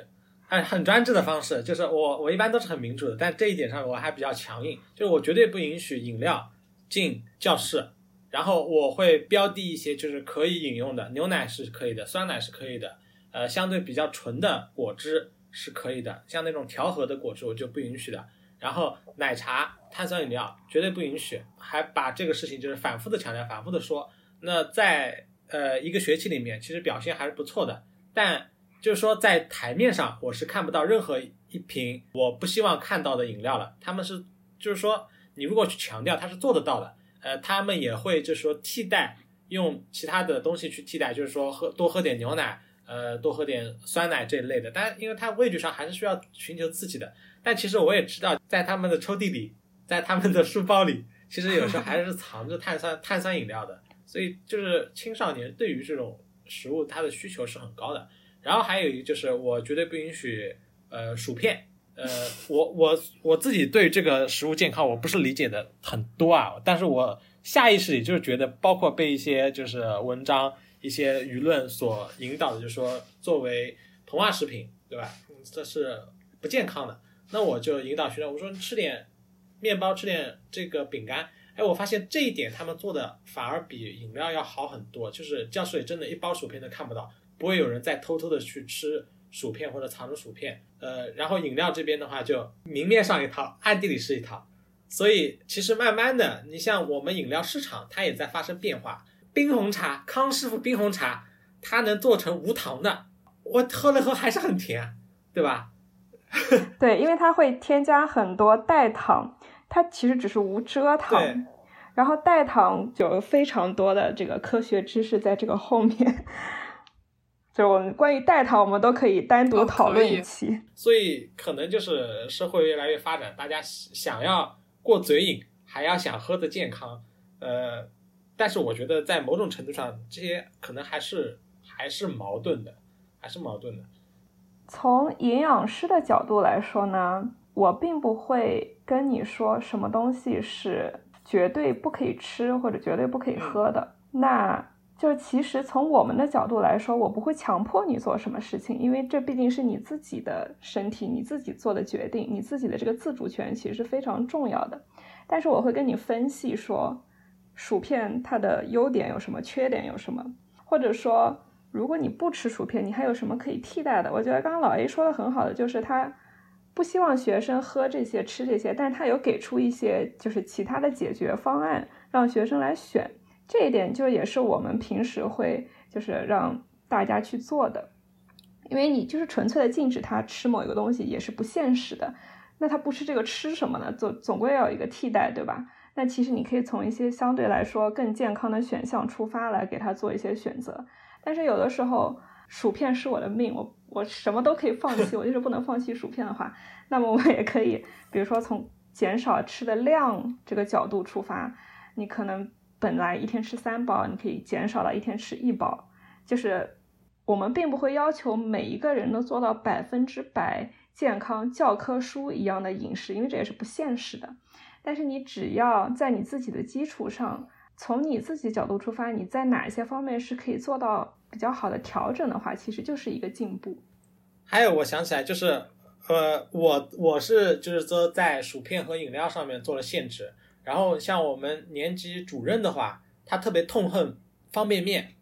很很专制的方式，就是我我一般都是很民主的，但这一点上我还比较强硬，就是我绝对不允许饮料进教室。然后我会标的一些就是可以饮用的，牛奶是可以的，酸奶是可以的，呃，相对比较纯的果汁是可以的，像那种调和的果汁我就不允许的。然后奶茶、碳酸饮料绝对不允许，还把这个事情就是反复的强调，反复的说。那在呃一个学期里面，其实表现还是不错的，但就是说在台面上我是看不到任何一瓶我不希望看到的饮料了。他们是就是说你如果去强调，他是做得到的。呃，他们也会就是说替代用其他的东西去替代，就是说喝多喝点牛奶，呃，多喝点酸奶这一类的。但因为它味觉上还是需要寻求刺激的。但其实我也知道，在他们的抽屉里，在他们的书包里，其实有时候还是藏着碳酸 碳酸饮料的。所以就是青少年对于这种食物，它的需求是很高的。然后还有一个就是，我绝对不允许呃薯片。呃，我我我自己对这个食物健康我不是理解的很多啊，但是我下意识里就是觉得，包括被一些就是文章、一些舆论所引导的，就是说作为膨化食品，对吧？这是不健康的。那我就引导学生，我说吃点面包，吃点这个饼干。哎，我发现这一点他们做的反而比饮料要好很多，就是教室里真的一包薯片都看不到，不会有人再偷偷的去吃。薯片或者藏着薯片，呃，然后饮料这边的话就明面上一套，暗地里是一套，所以其实慢慢的，你像我们饮料市场它也在发生变化。冰红茶，康师傅冰红茶，它能做成无糖的，我喝了喝还是很甜，对吧？对，因为它会添加很多代糖，它其实只是无蔗糖。然后代糖有非常多的这个科学知识在这个后面。就我们关于代糖，我们都可以单独讨论一期。所以可能就是社会越来越发展，大家想要过嘴瘾，还要想喝的健康。呃，但是我觉得在某种程度上，这些可能还是还是矛盾的，还是矛盾的。从营养师的角度来说呢，我并不会跟你说什么东西是绝对不可以吃或者绝对不可以喝的。那就是其实从我们的角度来说，我不会强迫你做什么事情，因为这毕竟是你自己的身体，你自己做的决定，你自己的这个自主权其实是非常重要的。但是我会跟你分析说，薯片它的优点有什么，缺点有什么，或者说如果你不吃薯片，你还有什么可以替代的？我觉得刚刚老 A 说的很好的，就是他不希望学生喝这些、吃这些，但是他有给出一些就是其他的解决方案，让学生来选。这一点就也是我们平时会就是让大家去做的，因为你就是纯粹的禁止他吃某一个东西也是不现实的。那他不吃这个吃什么呢？总总归要有一个替代，对吧？那其实你可以从一些相对来说更健康的选项出发来给他做一些选择。但是有的时候薯片是我的命，我我什么都可以放弃，我就是不能放弃薯片的话，那么我也可以，比如说从减少吃的量这个角度出发，你可能。本来一天吃三包，你可以减少到一天吃一包。就是我们并不会要求每一个人都做到百分之百健康教科书一样的饮食，因为这也是不现实的。但是你只要在你自己的基础上，从你自己角度出发，你在哪一些方面是可以做到比较好的调整的话，其实就是一个进步。还有，我想起来，就是呃，我我是就是说在薯片和饮料上面做了限制。然后像我们年级主任的话，他特别痛恨方便面，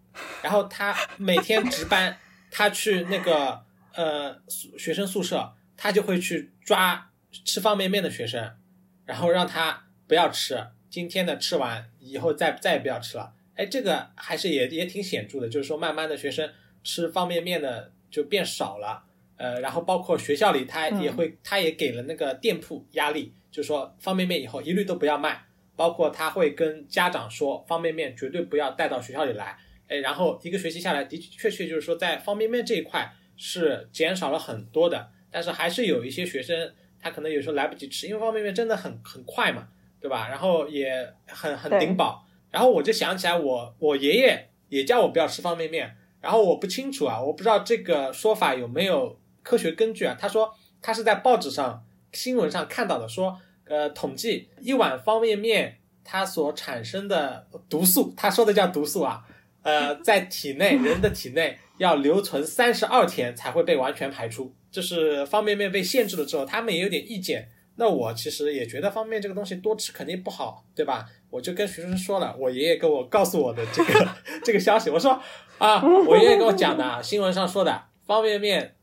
然后他每天值班，他去那个呃学生宿舍，他就会去抓吃方便面的学生，然后让他不要吃，今天的吃完以后再再也不要吃了。哎，这个还是也也挺显著的，就是说慢慢的学生吃方便面的就变少了，呃，然后包括学校里他也会，他也给了那个店铺压力。就说方便面以后一律都不要卖，包括他会跟家长说方便面绝对不要带到学校里来。哎，然后一个学期下来的确确就是说在方便面这一块是减少了很多的，但是还是有一些学生他可能有时候来不及吃，因为方便面真的很很快嘛，对吧？然后也很很顶饱。然后我就想起来我我爷爷也叫我不要吃方便面，然后我不清楚啊，我不知道这个说法有没有科学根据啊？他说他是在报纸上。新闻上看到的说，呃，统计一碗方便面它所产生的毒素，他说的叫毒素啊，呃，在体内 人的体内要留存三十二天才会被完全排出。就是方便面被限制了之后，他们也有点意见。那我其实也觉得方便面这个东西多吃肯定不好，对吧？我就跟学生说了，我爷爷跟我告诉我的这个 这个消息，我说啊，我爷爷跟我讲的，新闻上说的方便面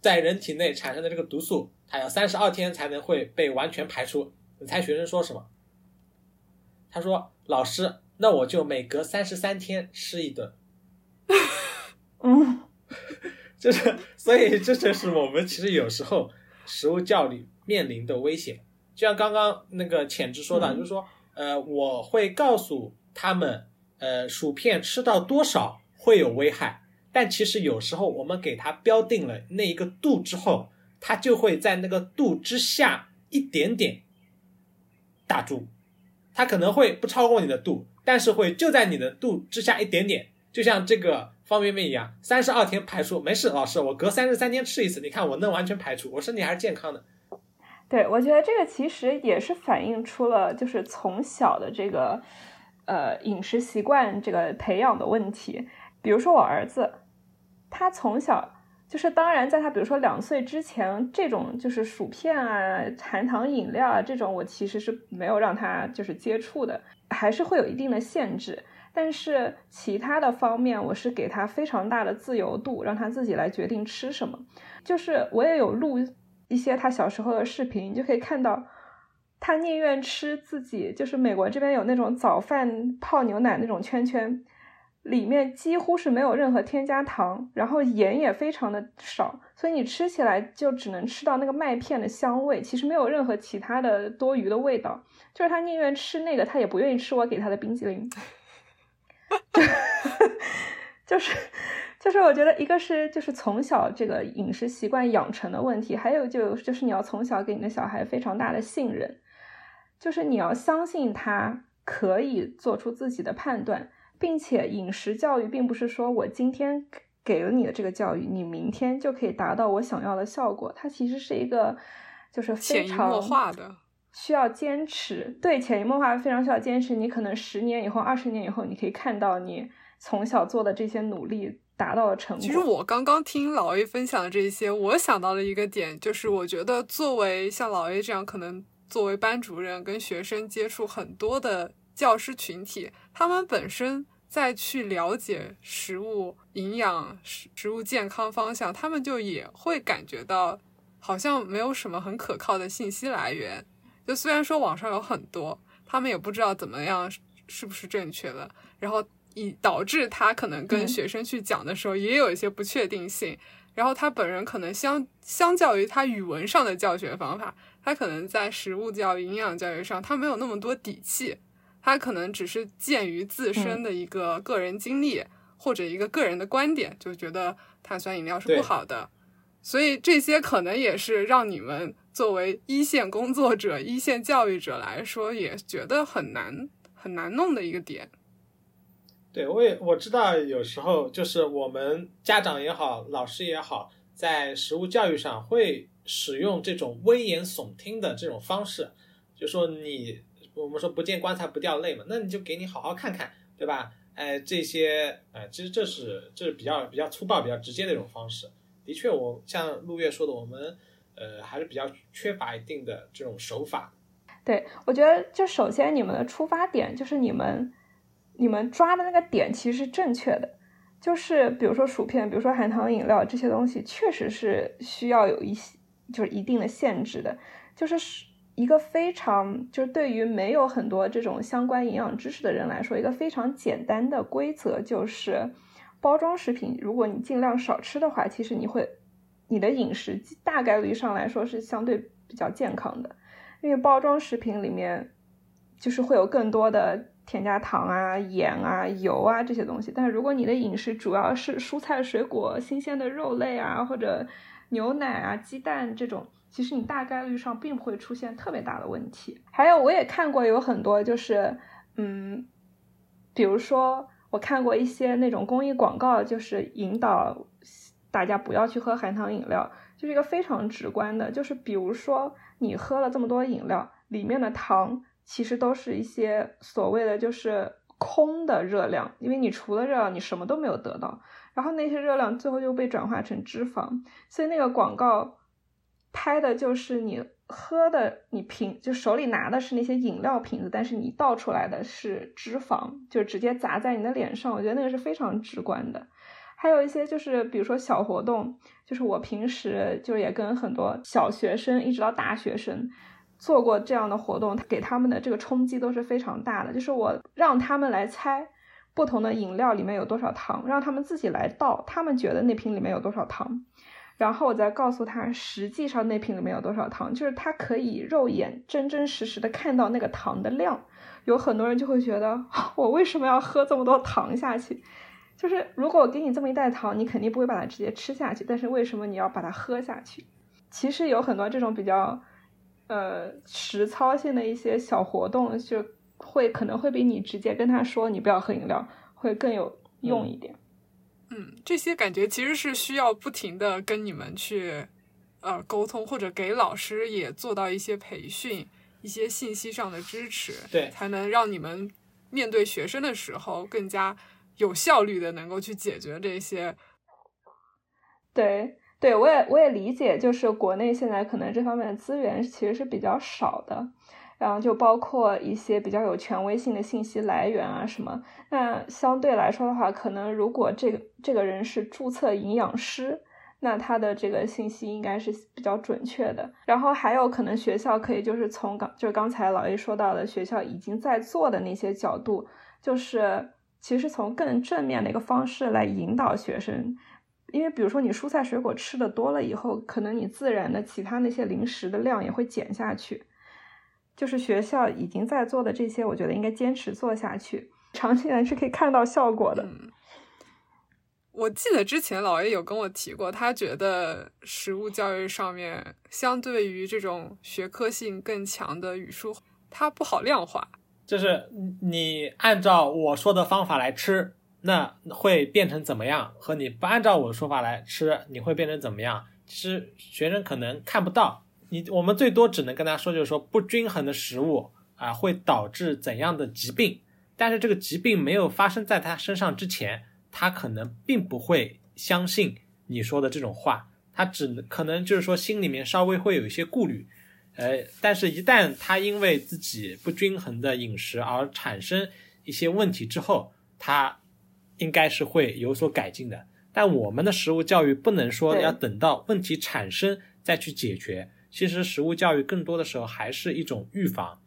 在人体内产生的这个毒素。还有三十二天才能会被完全排出。你猜学生说什么？他说：“老师，那我就每隔三十三天吃一顿。”嗯，就是，所以这就是我们其实有时候食物教育面临的危险。就像刚刚那个浅之说的，就是说，呃，我会告诉他们，呃，薯片吃到多少会有危害，但其实有时候我们给它标定了那一个度之后。它就会在那个度之下一点点打住，它可能会不超过你的度，但是会就在你的度之下一点点，就像这个方便面一样，三十二天排出没事。老师，我隔三十三天吃一次，你看我能完全排出，我身体还是健康的。对，我觉得这个其实也是反映出了就是从小的这个呃饮食习惯这个培养的问题。比如说我儿子，他从小。就是当然，在他比如说两岁之前，这种就是薯片啊、含糖饮料啊这种，我其实是没有让他就是接触的，还是会有一定的限制。但是其他的方面，我是给他非常大的自由度，让他自己来决定吃什么。就是我也有录一些他小时候的视频，你就可以看到他宁愿吃自己，就是美国这边有那种早饭泡牛奶那种圈圈。里面几乎是没有任何添加糖，然后盐也非常的少，所以你吃起来就只能吃到那个麦片的香味，其实没有任何其他的多余的味道。就是他宁愿吃那个，他也不愿意吃我给他的冰激凌。就是，就是我觉得一个是就是从小这个饮食习惯养成的问题，还有就就是你要从小给你的小孩非常大的信任，就是你要相信他可以做出自己的判断。并且饮食教育并不是说我今天给了你的这个教育，你明天就可以达到我想要的效果。它其实是一个就是非常潜移默化的，需要坚持。对，潜移默化非常需要坚持。你可能十年以后、二十年以后，你可以看到你从小做的这些努力达到了成果。其实我刚刚听老 A 分享的这些，我想到了一个点，就是我觉得作为像老 A 这样，可能作为班主任跟学生接触很多的教师群体，他们本身。再去了解食物营养、食食物健康方向，他们就也会感觉到好像没有什么很可靠的信息来源。就虽然说网上有很多，他们也不知道怎么样是不是正确的，然后以导致他可能跟学生去讲的时候也有一些不确定性。然后他本人可能相相较于他语文上的教学方法，他可能在食物教育、营养教育上，他没有那么多底气。他可能只是鉴于自身的一个个人经历或者一个个人的观点，就觉得碳酸饮料是不好的，所以这些可能也是让你们作为一线工作者、一线教育者来说，也觉得很难很难弄的一个点。对，我也我知道，有时候就是我们家长也好，老师也好，在食物教育上会使用这种危言耸听的这种方式，就说你。我们说不见棺材不掉泪嘛，那你就给你好好看看，对吧？哎，这些，哎，其实这是这是比较比较粗暴、比较直接的一种方式。的确，我像陆月说的，我们呃还是比较缺乏一定的这种手法。对，我觉得就首先你们的出发点就是你们你们抓的那个点其实是正确的，就是比如说薯片，比如说含糖饮料这些东西，确实是需要有一些就是一定的限制的，就是。一个非常就是对于没有很多这种相关营养知识的人来说，一个非常简单的规则就是，包装食品如果你尽量少吃的话，其实你会你的饮食大概率上来说是相对比较健康的，因为包装食品里面就是会有更多的添加糖啊、盐啊、油啊这些东西。但是如果你的饮食主要是蔬菜、水果、新鲜的肉类啊，或者牛奶啊、鸡蛋这种。其实你大概率上并不会出现特别大的问题。还有，我也看过有很多，就是，嗯，比如说我看过一些那种公益广告，就是引导大家不要去喝含糖饮料，就是一个非常直观的，就是比如说你喝了这么多饮料，里面的糖其实都是一些所谓的就是空的热量，因为你除了热量，你什么都没有得到，然后那些热量最后又被转化成脂肪，所以那个广告。拍的就是你喝的，你瓶就手里拿的是那些饮料瓶子，但是你倒出来的是脂肪，就直接砸在你的脸上。我觉得那个是非常直观的。还有一些就是，比如说小活动，就是我平时就也跟很多小学生一直到大学生做过这样的活动，给他们的这个冲击都是非常大的。就是我让他们来猜不同的饮料里面有多少糖，让他们自己来倒，他们觉得那瓶里面有多少糖。然后我再告诉他，实际上那瓶里面有多少糖，就是他可以肉眼真真实实的看到那个糖的量。有很多人就会觉得，我为什么要喝这么多糖下去？就是如果我给你这么一袋糖，你肯定不会把它直接吃下去，但是为什么你要把它喝下去？其实有很多这种比较，呃，实操性的一些小活动，就会可能会比你直接跟他说你不要喝饮料会更有用一点。嗯，这些感觉其实是需要不停的跟你们去，呃，沟通，或者给老师也做到一些培训，一些信息上的支持，对，才能让你们面对学生的时候更加有效率的能够去解决这些。对，对我也我也理解，就是国内现在可能这方面的资源其实是比较少的。然后就包括一些比较有权威性的信息来源啊什么，那相对来说的话，可能如果这个这个人是注册营养师，那他的这个信息应该是比较准确的。然后还有可能学校可以就是从刚就是刚才老 A 说到的学校已经在做的那些角度，就是其实从更正面的一个方式来引导学生。因为比如说你蔬菜水果吃的多了以后，可能你自然的其他那些零食的量也会减下去。就是学校已经在做的这些，我觉得应该坚持做下去，长期来是可以看到效果的。我记得之前老爷有跟我提过，他觉得食物教育上面相对于这种学科性更强的语数，它不好量化。就是你按照我说的方法来吃。那会变成怎么样？和你不按照我的说法来吃，你会变成怎么样？其实学生可能看不到你，我们最多只能跟他说，就是说不均衡的食物啊会导致怎样的疾病。但是这个疾病没有发生在他身上之前，他可能并不会相信你说的这种话，他只可能就是说心里面稍微会有一些顾虑。呃，但是，一旦他因为自己不均衡的饮食而产生一些问题之后，他。应该是会有所改进的，但我们的食物教育不能说要等到问题产生再去解决。其实食物教育更多的时候还是一种预防。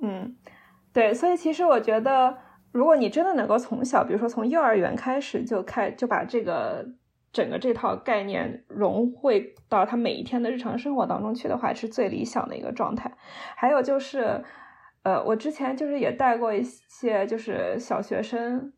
嗯，对，所以其实我觉得，如果你真的能够从小，比如说从幼儿园开始就开就把这个整个这套概念融汇到他每一天的日常生活当中去的话，是最理想的一个状态。还有就是，呃，我之前就是也带过一些就是小学生。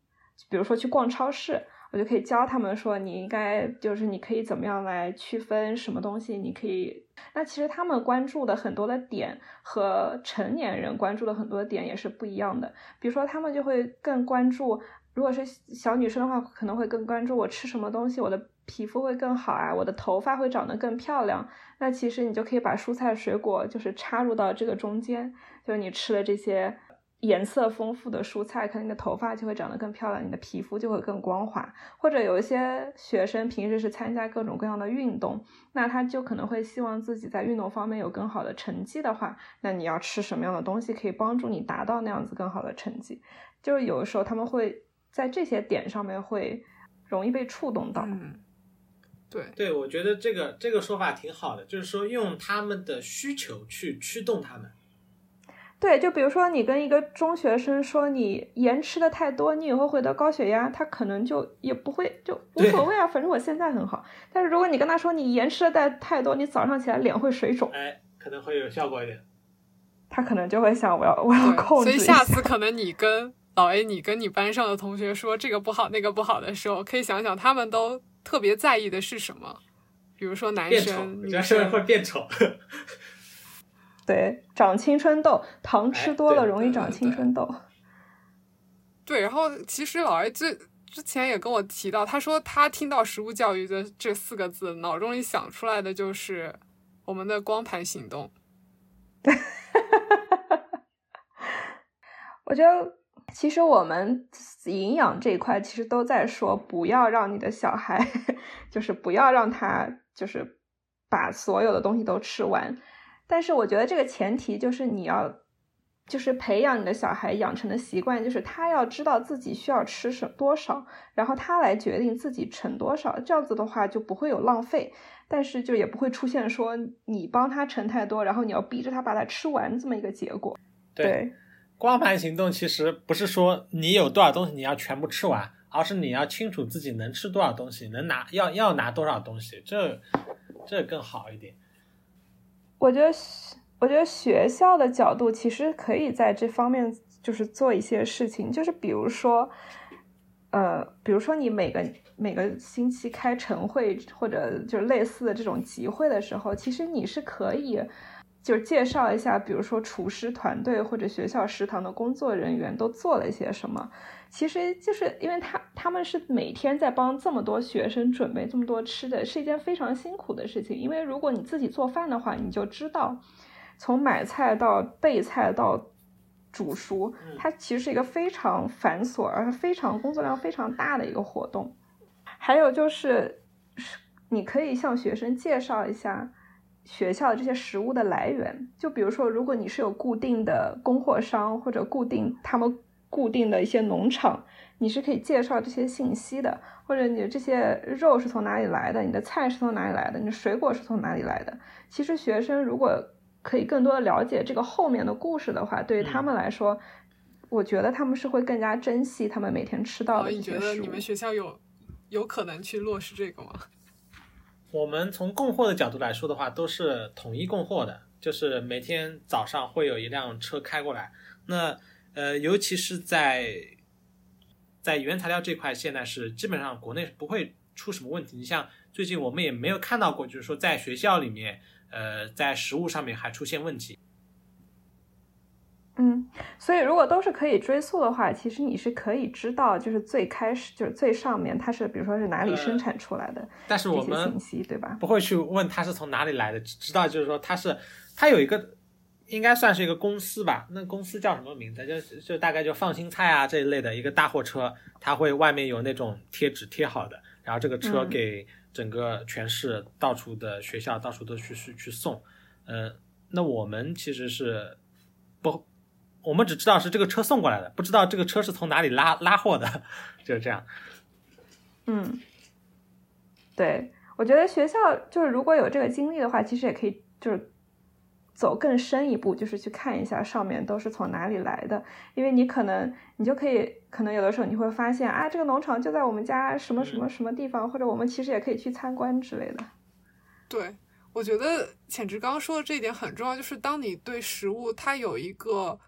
比如说去逛超市，我就可以教他们说，你应该就是你可以怎么样来区分什么东西，你可以。那其实他们关注的很多的点和成年人关注的很多点也是不一样的。比如说他们就会更关注，如果是小女生的话，可能会更关注我吃什么东西，我的皮肤会更好啊，我的头发会长得更漂亮。那其实你就可以把蔬菜水果就是插入到这个中间，就是你吃了这些。颜色丰富的蔬菜，可能你的头发就会长得更漂亮，你的皮肤就会更光滑。或者有一些学生平时是参加各种各样的运动，那他就可能会希望自己在运动方面有更好的成绩的话，那你要吃什么样的东西可以帮助你达到那样子更好的成绩？就是有的时候他们会在这些点上面会容易被触动到。嗯，对对，我觉得这个这个说法挺好的，就是说用他们的需求去驱动他们。对，就比如说你跟一个中学生说你盐吃的太多，你以后会得高血压，他可能就也不会就无所谓啊，反正我现在很好。但是如果你跟他说你盐吃的太太多，你早上起来脸会水肿，哎，可能会有效果一点。他可能就会想我要我要控制。所以下次可能你跟老 A，你跟你班上的同学说这个不好那个不好的时候，可以想想他们都特别在意的是什么，比如说男生女生会变丑。对，长青春痘，糖吃多了容易长青春痘。对，然后其实老爷最之前也跟我提到，他说他听到食物教育的这四个字，脑中里想出来的就是我们的光盘行动。我觉得其实我们营养这一块，其实都在说，不要让你的小孩，就是不要让他，就是把所有的东西都吃完。但是我觉得这个前提就是你要，就是培养你的小孩养成的习惯，就是他要知道自己需要吃什多少，然后他来决定自己盛多少，这样子的话就不会有浪费，但是就也不会出现说你帮他盛太多，然后你要逼着他把它吃完这么一个结果。对，光盘行动其实不是说你有多少东西你要全部吃完，而是你要清楚自己能吃多少东西，能拿要要拿多少东西，这这更好一点。我觉得，我觉得学校的角度其实可以在这方面就是做一些事情，就是比如说，呃，比如说你每个每个星期开晨会或者就是类似的这种集会的时候，其实你是可以。就是介绍一下，比如说厨师团队或者学校食堂的工作人员都做了一些什么。其实就是因为他他们是每天在帮这么多学生准备这么多吃的，是一件非常辛苦的事情。因为如果你自己做饭的话，你就知道，从买菜到备菜到煮熟，它其实是一个非常繁琐而且非常工作量非常大的一个活动。还有就是，你可以向学生介绍一下。学校的这些食物的来源，就比如说，如果你是有固定的供货商或者固定他们固定的一些农场，你是可以介绍这些信息的。或者你的这些肉是从哪里来的，你的菜是从哪里来的，你的水果是从哪里来的。其实学生如果可以更多的了解这个后面的故事的话，对于他们来说，我觉得他们是会更加珍惜他们每天吃到的你觉得你们学校有有可能去落实这个吗？我们从供货的角度来说的话，都是统一供货的，就是每天早上会有一辆车开过来。那呃，尤其是在在原材料这块，现在是基本上国内不会出什么问题。你像最近我们也没有看到过，就是说在学校里面，呃，在食物上面还出现问题。嗯，所以如果都是可以追溯的话，其实你是可以知道，就是最开始就是最上面它是，比如说是哪里生产出来的，但是我们信息对吧？不会去问它是从哪里来的，只知道就是说它是它有一个应该算是一个公司吧，那公司叫什么名字？就就大概就放心菜啊这一类的一个大货车，它会外面有那种贴纸贴好的，然后这个车给整个全市到处的学校到处都去去去送，嗯，那我们其实是不。我们只知道是这个车送过来的，不知道这个车是从哪里拉拉货的，就是这样。嗯，对，我觉得学校就是如果有这个经历的话，其实也可以就是走更深一步，就是去看一下上面都是从哪里来的，因为你可能你就可以可能有的时候你会发现啊，这个农场就在我们家什么什么什么地方，或者我们其实也可以去参观之类的。对，我觉得浅直刚刚说的这一点很重要，就是当你对食物它有一个。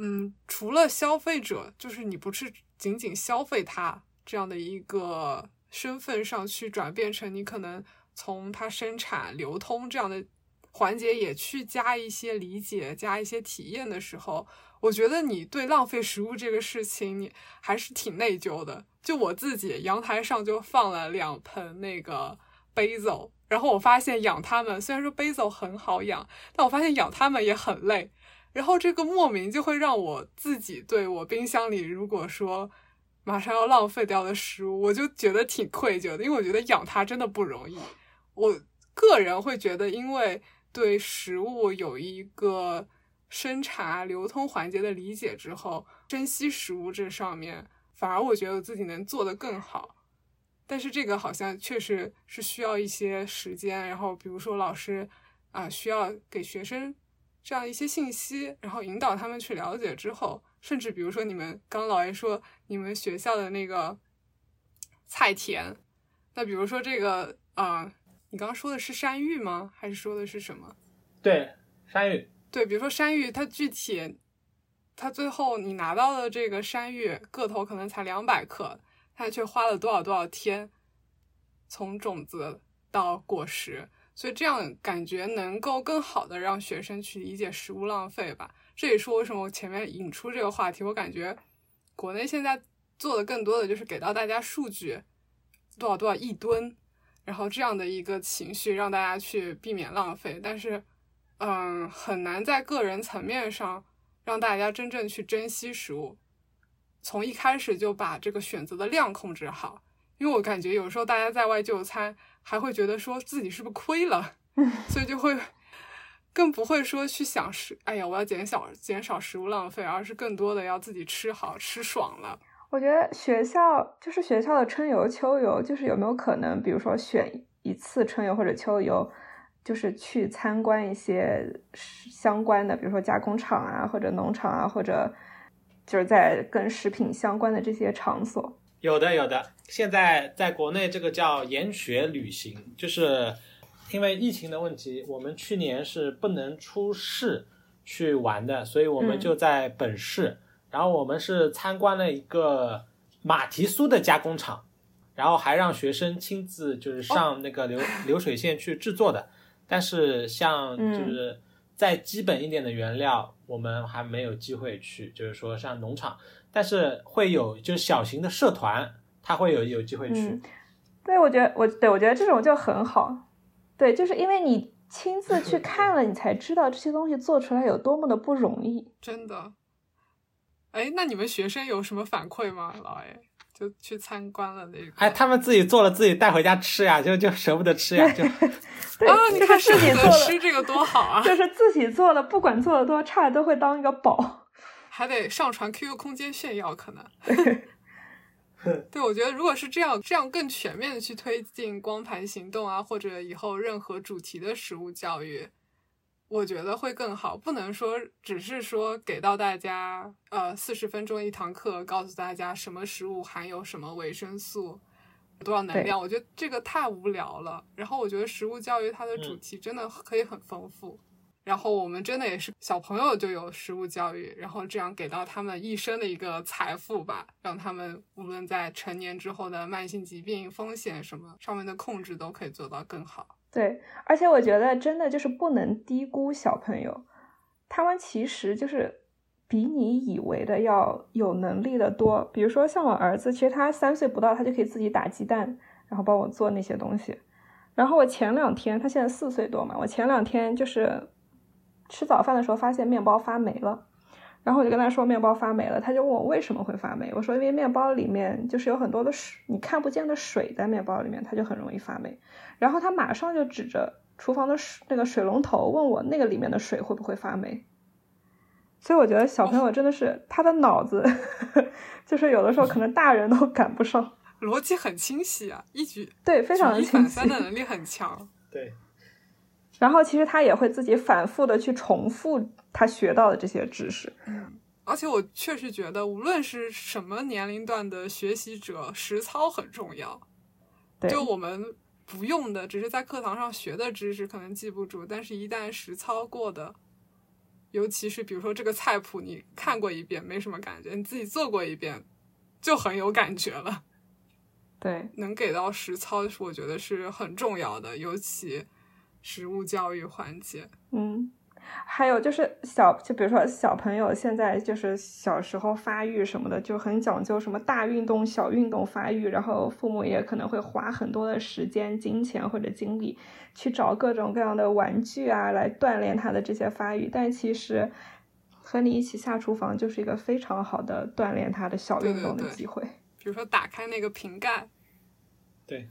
嗯，除了消费者，就是你不是仅仅消费它这样的一个身份上去转变成你可能从它生产、流通这样的环节也去加一些理解、加一些体验的时候，我觉得你对浪费食物这个事情你还是挺内疚的。就我自己阳台上就放了两盆那个 basil，然后我发现养它们虽然说 basil 很好养，但我发现养它们也很累。然后这个莫名就会让我自己对我冰箱里如果说马上要浪费掉的食物，我就觉得挺愧疚的，因为我觉得养它真的不容易。我个人会觉得，因为对食物有一个生产、流通环节的理解之后，珍惜食物这上面，反而我觉得我自己能做得更好。但是这个好像确实是需要一些时间，然后比如说老师啊，需要给学生。这样一些信息，然后引导他们去了解之后，甚至比如说你们刚老爷说你们学校的那个菜田，那比如说这个啊，你刚刚说的是山芋吗？还是说的是什么？对，山芋。对，比如说山芋，它具体它最后你拿到的这个山芋个头可能才两百克，它却花了多少多少天从种子到果实。所以这样感觉能够更好的让学生去理解食物浪费吧。这也是为什么我前面引出这个话题。我感觉国内现在做的更多的就是给到大家数据，多少多少亿吨，然后这样的一个情绪让大家去避免浪费。但是，嗯，很难在个人层面上让大家真正去珍惜食物，从一开始就把这个选择的量控制好。因为我感觉有时候大家在外就餐。还会觉得说自己是不是亏了，所以就会更不会说去想食，哎呀，我要减少减少食物浪费，而是更多的要自己吃好吃爽了。我觉得学校就是学校的春游、秋游，就是有没有可能，比如说选一次春游或者秋游，就是去参观一些相关的，比如说加工厂啊，或者农场啊，或者就是在跟食品相关的这些场所。有的有的，现在在国内这个叫研学旅行，就是因为疫情的问题，我们去年是不能出市去玩的，所以我们就在本市，然后我们是参观了一个马蹄酥的加工厂，然后还让学生亲自就是上那个流 流水线去制作的，但是像就是再基本一点的原料，我们还没有机会去，就是说像农场。但是会有就是小型的社团，他会有有机会去。对，我觉得我对我觉得这种就很好。对，就是因为你亲自去 看了，你才知道这些东西做出来有多么的不容易。真的。哎，那你们学生有什么反馈吗？老 A 就去参观了那个。哎，他们自己做了，自己带回家吃呀，就就舍不得吃呀，就。对，你看自己做吃这个多好啊！就是自己做的，不管做的多差，都会当一个宝。还得上传 QQ 空间炫耀，可能。对，我觉得如果是这样，这样更全面的去推进光盘行动啊，或者以后任何主题的食物教育，我觉得会更好，不能说只是说给到大家呃四十分钟一堂课，告诉大家什么食物含有什么维生素，多少能量。我觉得这个太无聊了。然后我觉得食物教育它的主题真的可以很丰富。然后我们真的也是小朋友就有食物教育，然后这样给到他们一生的一个财富吧，让他们无论在成年之后的慢性疾病风险什么上面的控制都可以做到更好。对，而且我觉得真的就是不能低估小朋友，他们其实就是比你以为的要有能力的多。比如说像我儿子，其实他三岁不到，他就可以自己打鸡蛋，然后帮我做那些东西。然后我前两天，他现在四岁多嘛，我前两天就是。吃早饭的时候发现面包发霉了，然后我就跟他说面包发霉了，他就问我为什么会发霉。我说因为面包里面就是有很多的水，你看不见的水在面包里面，它就很容易发霉。然后他马上就指着厨房的水那个水龙头问我那个里面的水会不会发霉。所以我觉得小朋友真的是他的脑子，就是有的时候可能大人都赶不上，逻辑很清晰啊，一举对非常举一反三的 能力很强，对。然后其实他也会自己反复的去重复他学到的这些知识。嗯，而且我确实觉得，无论是什么年龄段的学习者，实操很重要。就我们不用的，只是在课堂上学的知识，可能记不住，但是一旦实操过的，尤其是比如说这个菜谱，你看过一遍没什么感觉，你自己做过一遍就很有感觉了。对，能给到实操，我觉得是很重要的，尤其。食物教育环节，嗯，还有就是小，就比如说小朋友现在就是小时候发育什么的，就很讲究什么大运动、小运动发育，然后父母也可能会花很多的时间、金钱或者精力去找各种各样的玩具啊，来锻炼他的这些发育。但其实和你一起下厨房就是一个非常好的锻炼他的小运动的机会。比如说打开那个瓶盖，对，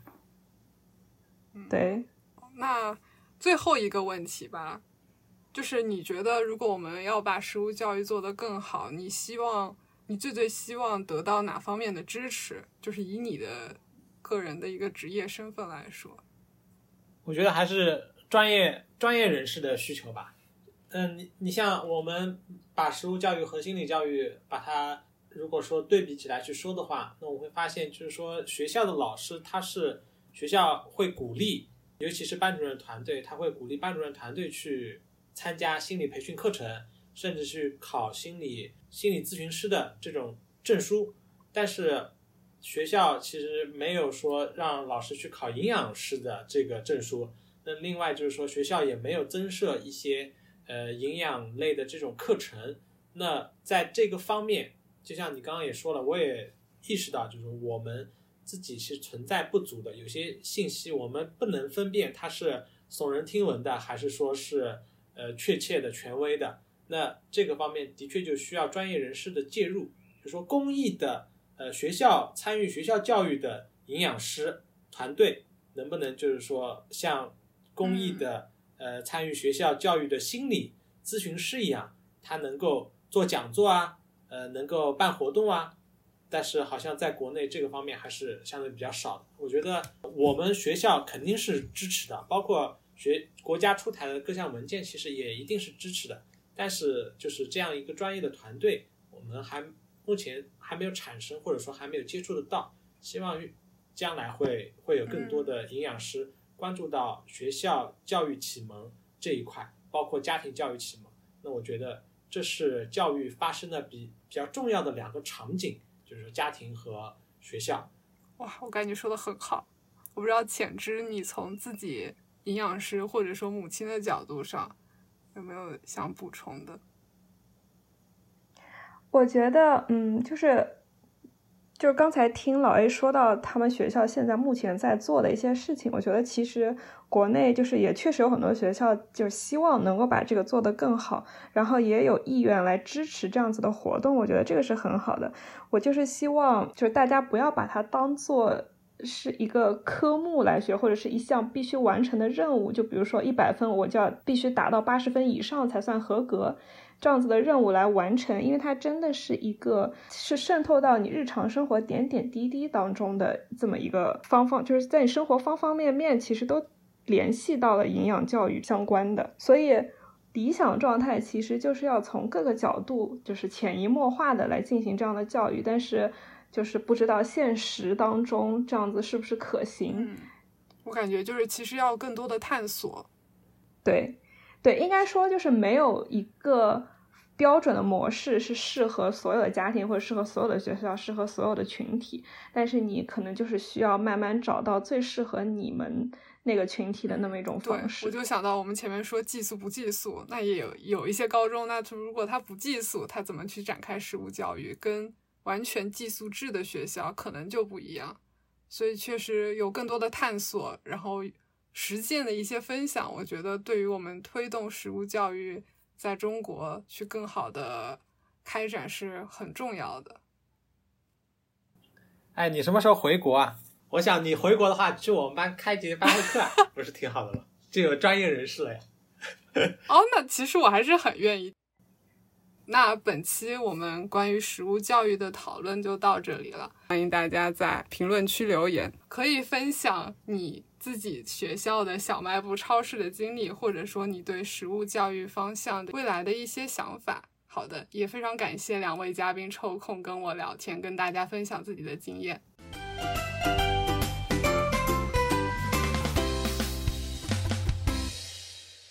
对，那。最后一个问题吧，就是你觉得如果我们要把食物教育做得更好，你希望你最最希望得到哪方面的支持？就是以你的个人的一个职业身份来说，我觉得还是专业专业人士的需求吧。嗯，你你像我们把食物教育和心理教育把它如果说对比起来去说的话，那我会发现就是说学校的老师他是学校会鼓励。尤其是班主任团队，他会鼓励班主任团队去参加心理培训课程，甚至去考心理心理咨询师的这种证书。但是学校其实没有说让老师去考营养师的这个证书。那另外就是说，学校也没有增设一些呃营养类的这种课程。那在这个方面，就像你刚刚也说了，我也意识到，就是我们。自己是存在不足的，有些信息我们不能分辨它是耸人听闻的，还是说是呃确切的、权威的。那这个方面的确就需要专业人士的介入，比如说公益的呃学校参与学校教育的营养师团队，能不能就是说像公益的呃参与学校教育的心理咨询师一样，他能够做讲座啊，呃能够办活动啊。但是好像在国内这个方面还是相对比较少的。我觉得我们学校肯定是支持的，包括学国家出台的各项文件，其实也一定是支持的。但是就是这样一个专业的团队，我们还目前还没有产生，或者说还没有接触得到。希望将来会会有更多的营养师关注到学校教育启蒙这一块，包括家庭教育启蒙。那我觉得这是教育发生的比比较重要的两个场景。就是家庭和学校，哇，我感觉说的很好。我不知道浅之，你从自己营养师或者说母亲的角度上，有没有想补充的？我觉得，嗯，就是。就是刚才听老 A 说到他们学校现在目前在做的一些事情，我觉得其实国内就是也确实有很多学校就希望能够把这个做得更好，然后也有意愿来支持这样子的活动，我觉得这个是很好的。我就是希望就是大家不要把它当做是一个科目来学，或者是一项必须完成的任务，就比如说一百分我就要必须达到八十分以上才算合格。这样子的任务来完成，因为它真的是一个是渗透到你日常生活点点滴滴当中的这么一个方方，就是在你生活方方面面，其实都联系到了营养教育相关的。所以，理想状态其实就是要从各个角度，就是潜移默化的来进行这样的教育，但是就是不知道现实当中这样子是不是可行。嗯，我感觉就是其实要更多的探索。对，对，应该说就是没有一个标准的模式是适合所有的家庭或者适合所有的学校、适合所有的群体，但是你可能就是需要慢慢找到最适合你们。那个群体的那么一种方式，我就想到我们前面说寄宿不寄宿，那也有有一些高中，那如果他不寄宿，他怎么去展开实物教育？跟完全寄宿制的学校可能就不一样，所以确实有更多的探索，然后实践的一些分享，我觉得对于我们推动食物教育在中国去更好的开展是很重要的。哎，你什么时候回国啊？我想你回国的话，去我们班开几节班会课，不是挺好的吗？就有专业人士了呀。哦，那其实我还是很愿意。那本期我们关于食物教育的讨论就到这里了，欢迎大家在评论区留言，可以分享你自己学校的小卖部超市的经历，或者说你对食物教育方向的未来的一些想法。好的，也非常感谢两位嘉宾抽空跟我聊天，跟大家分享自己的经验。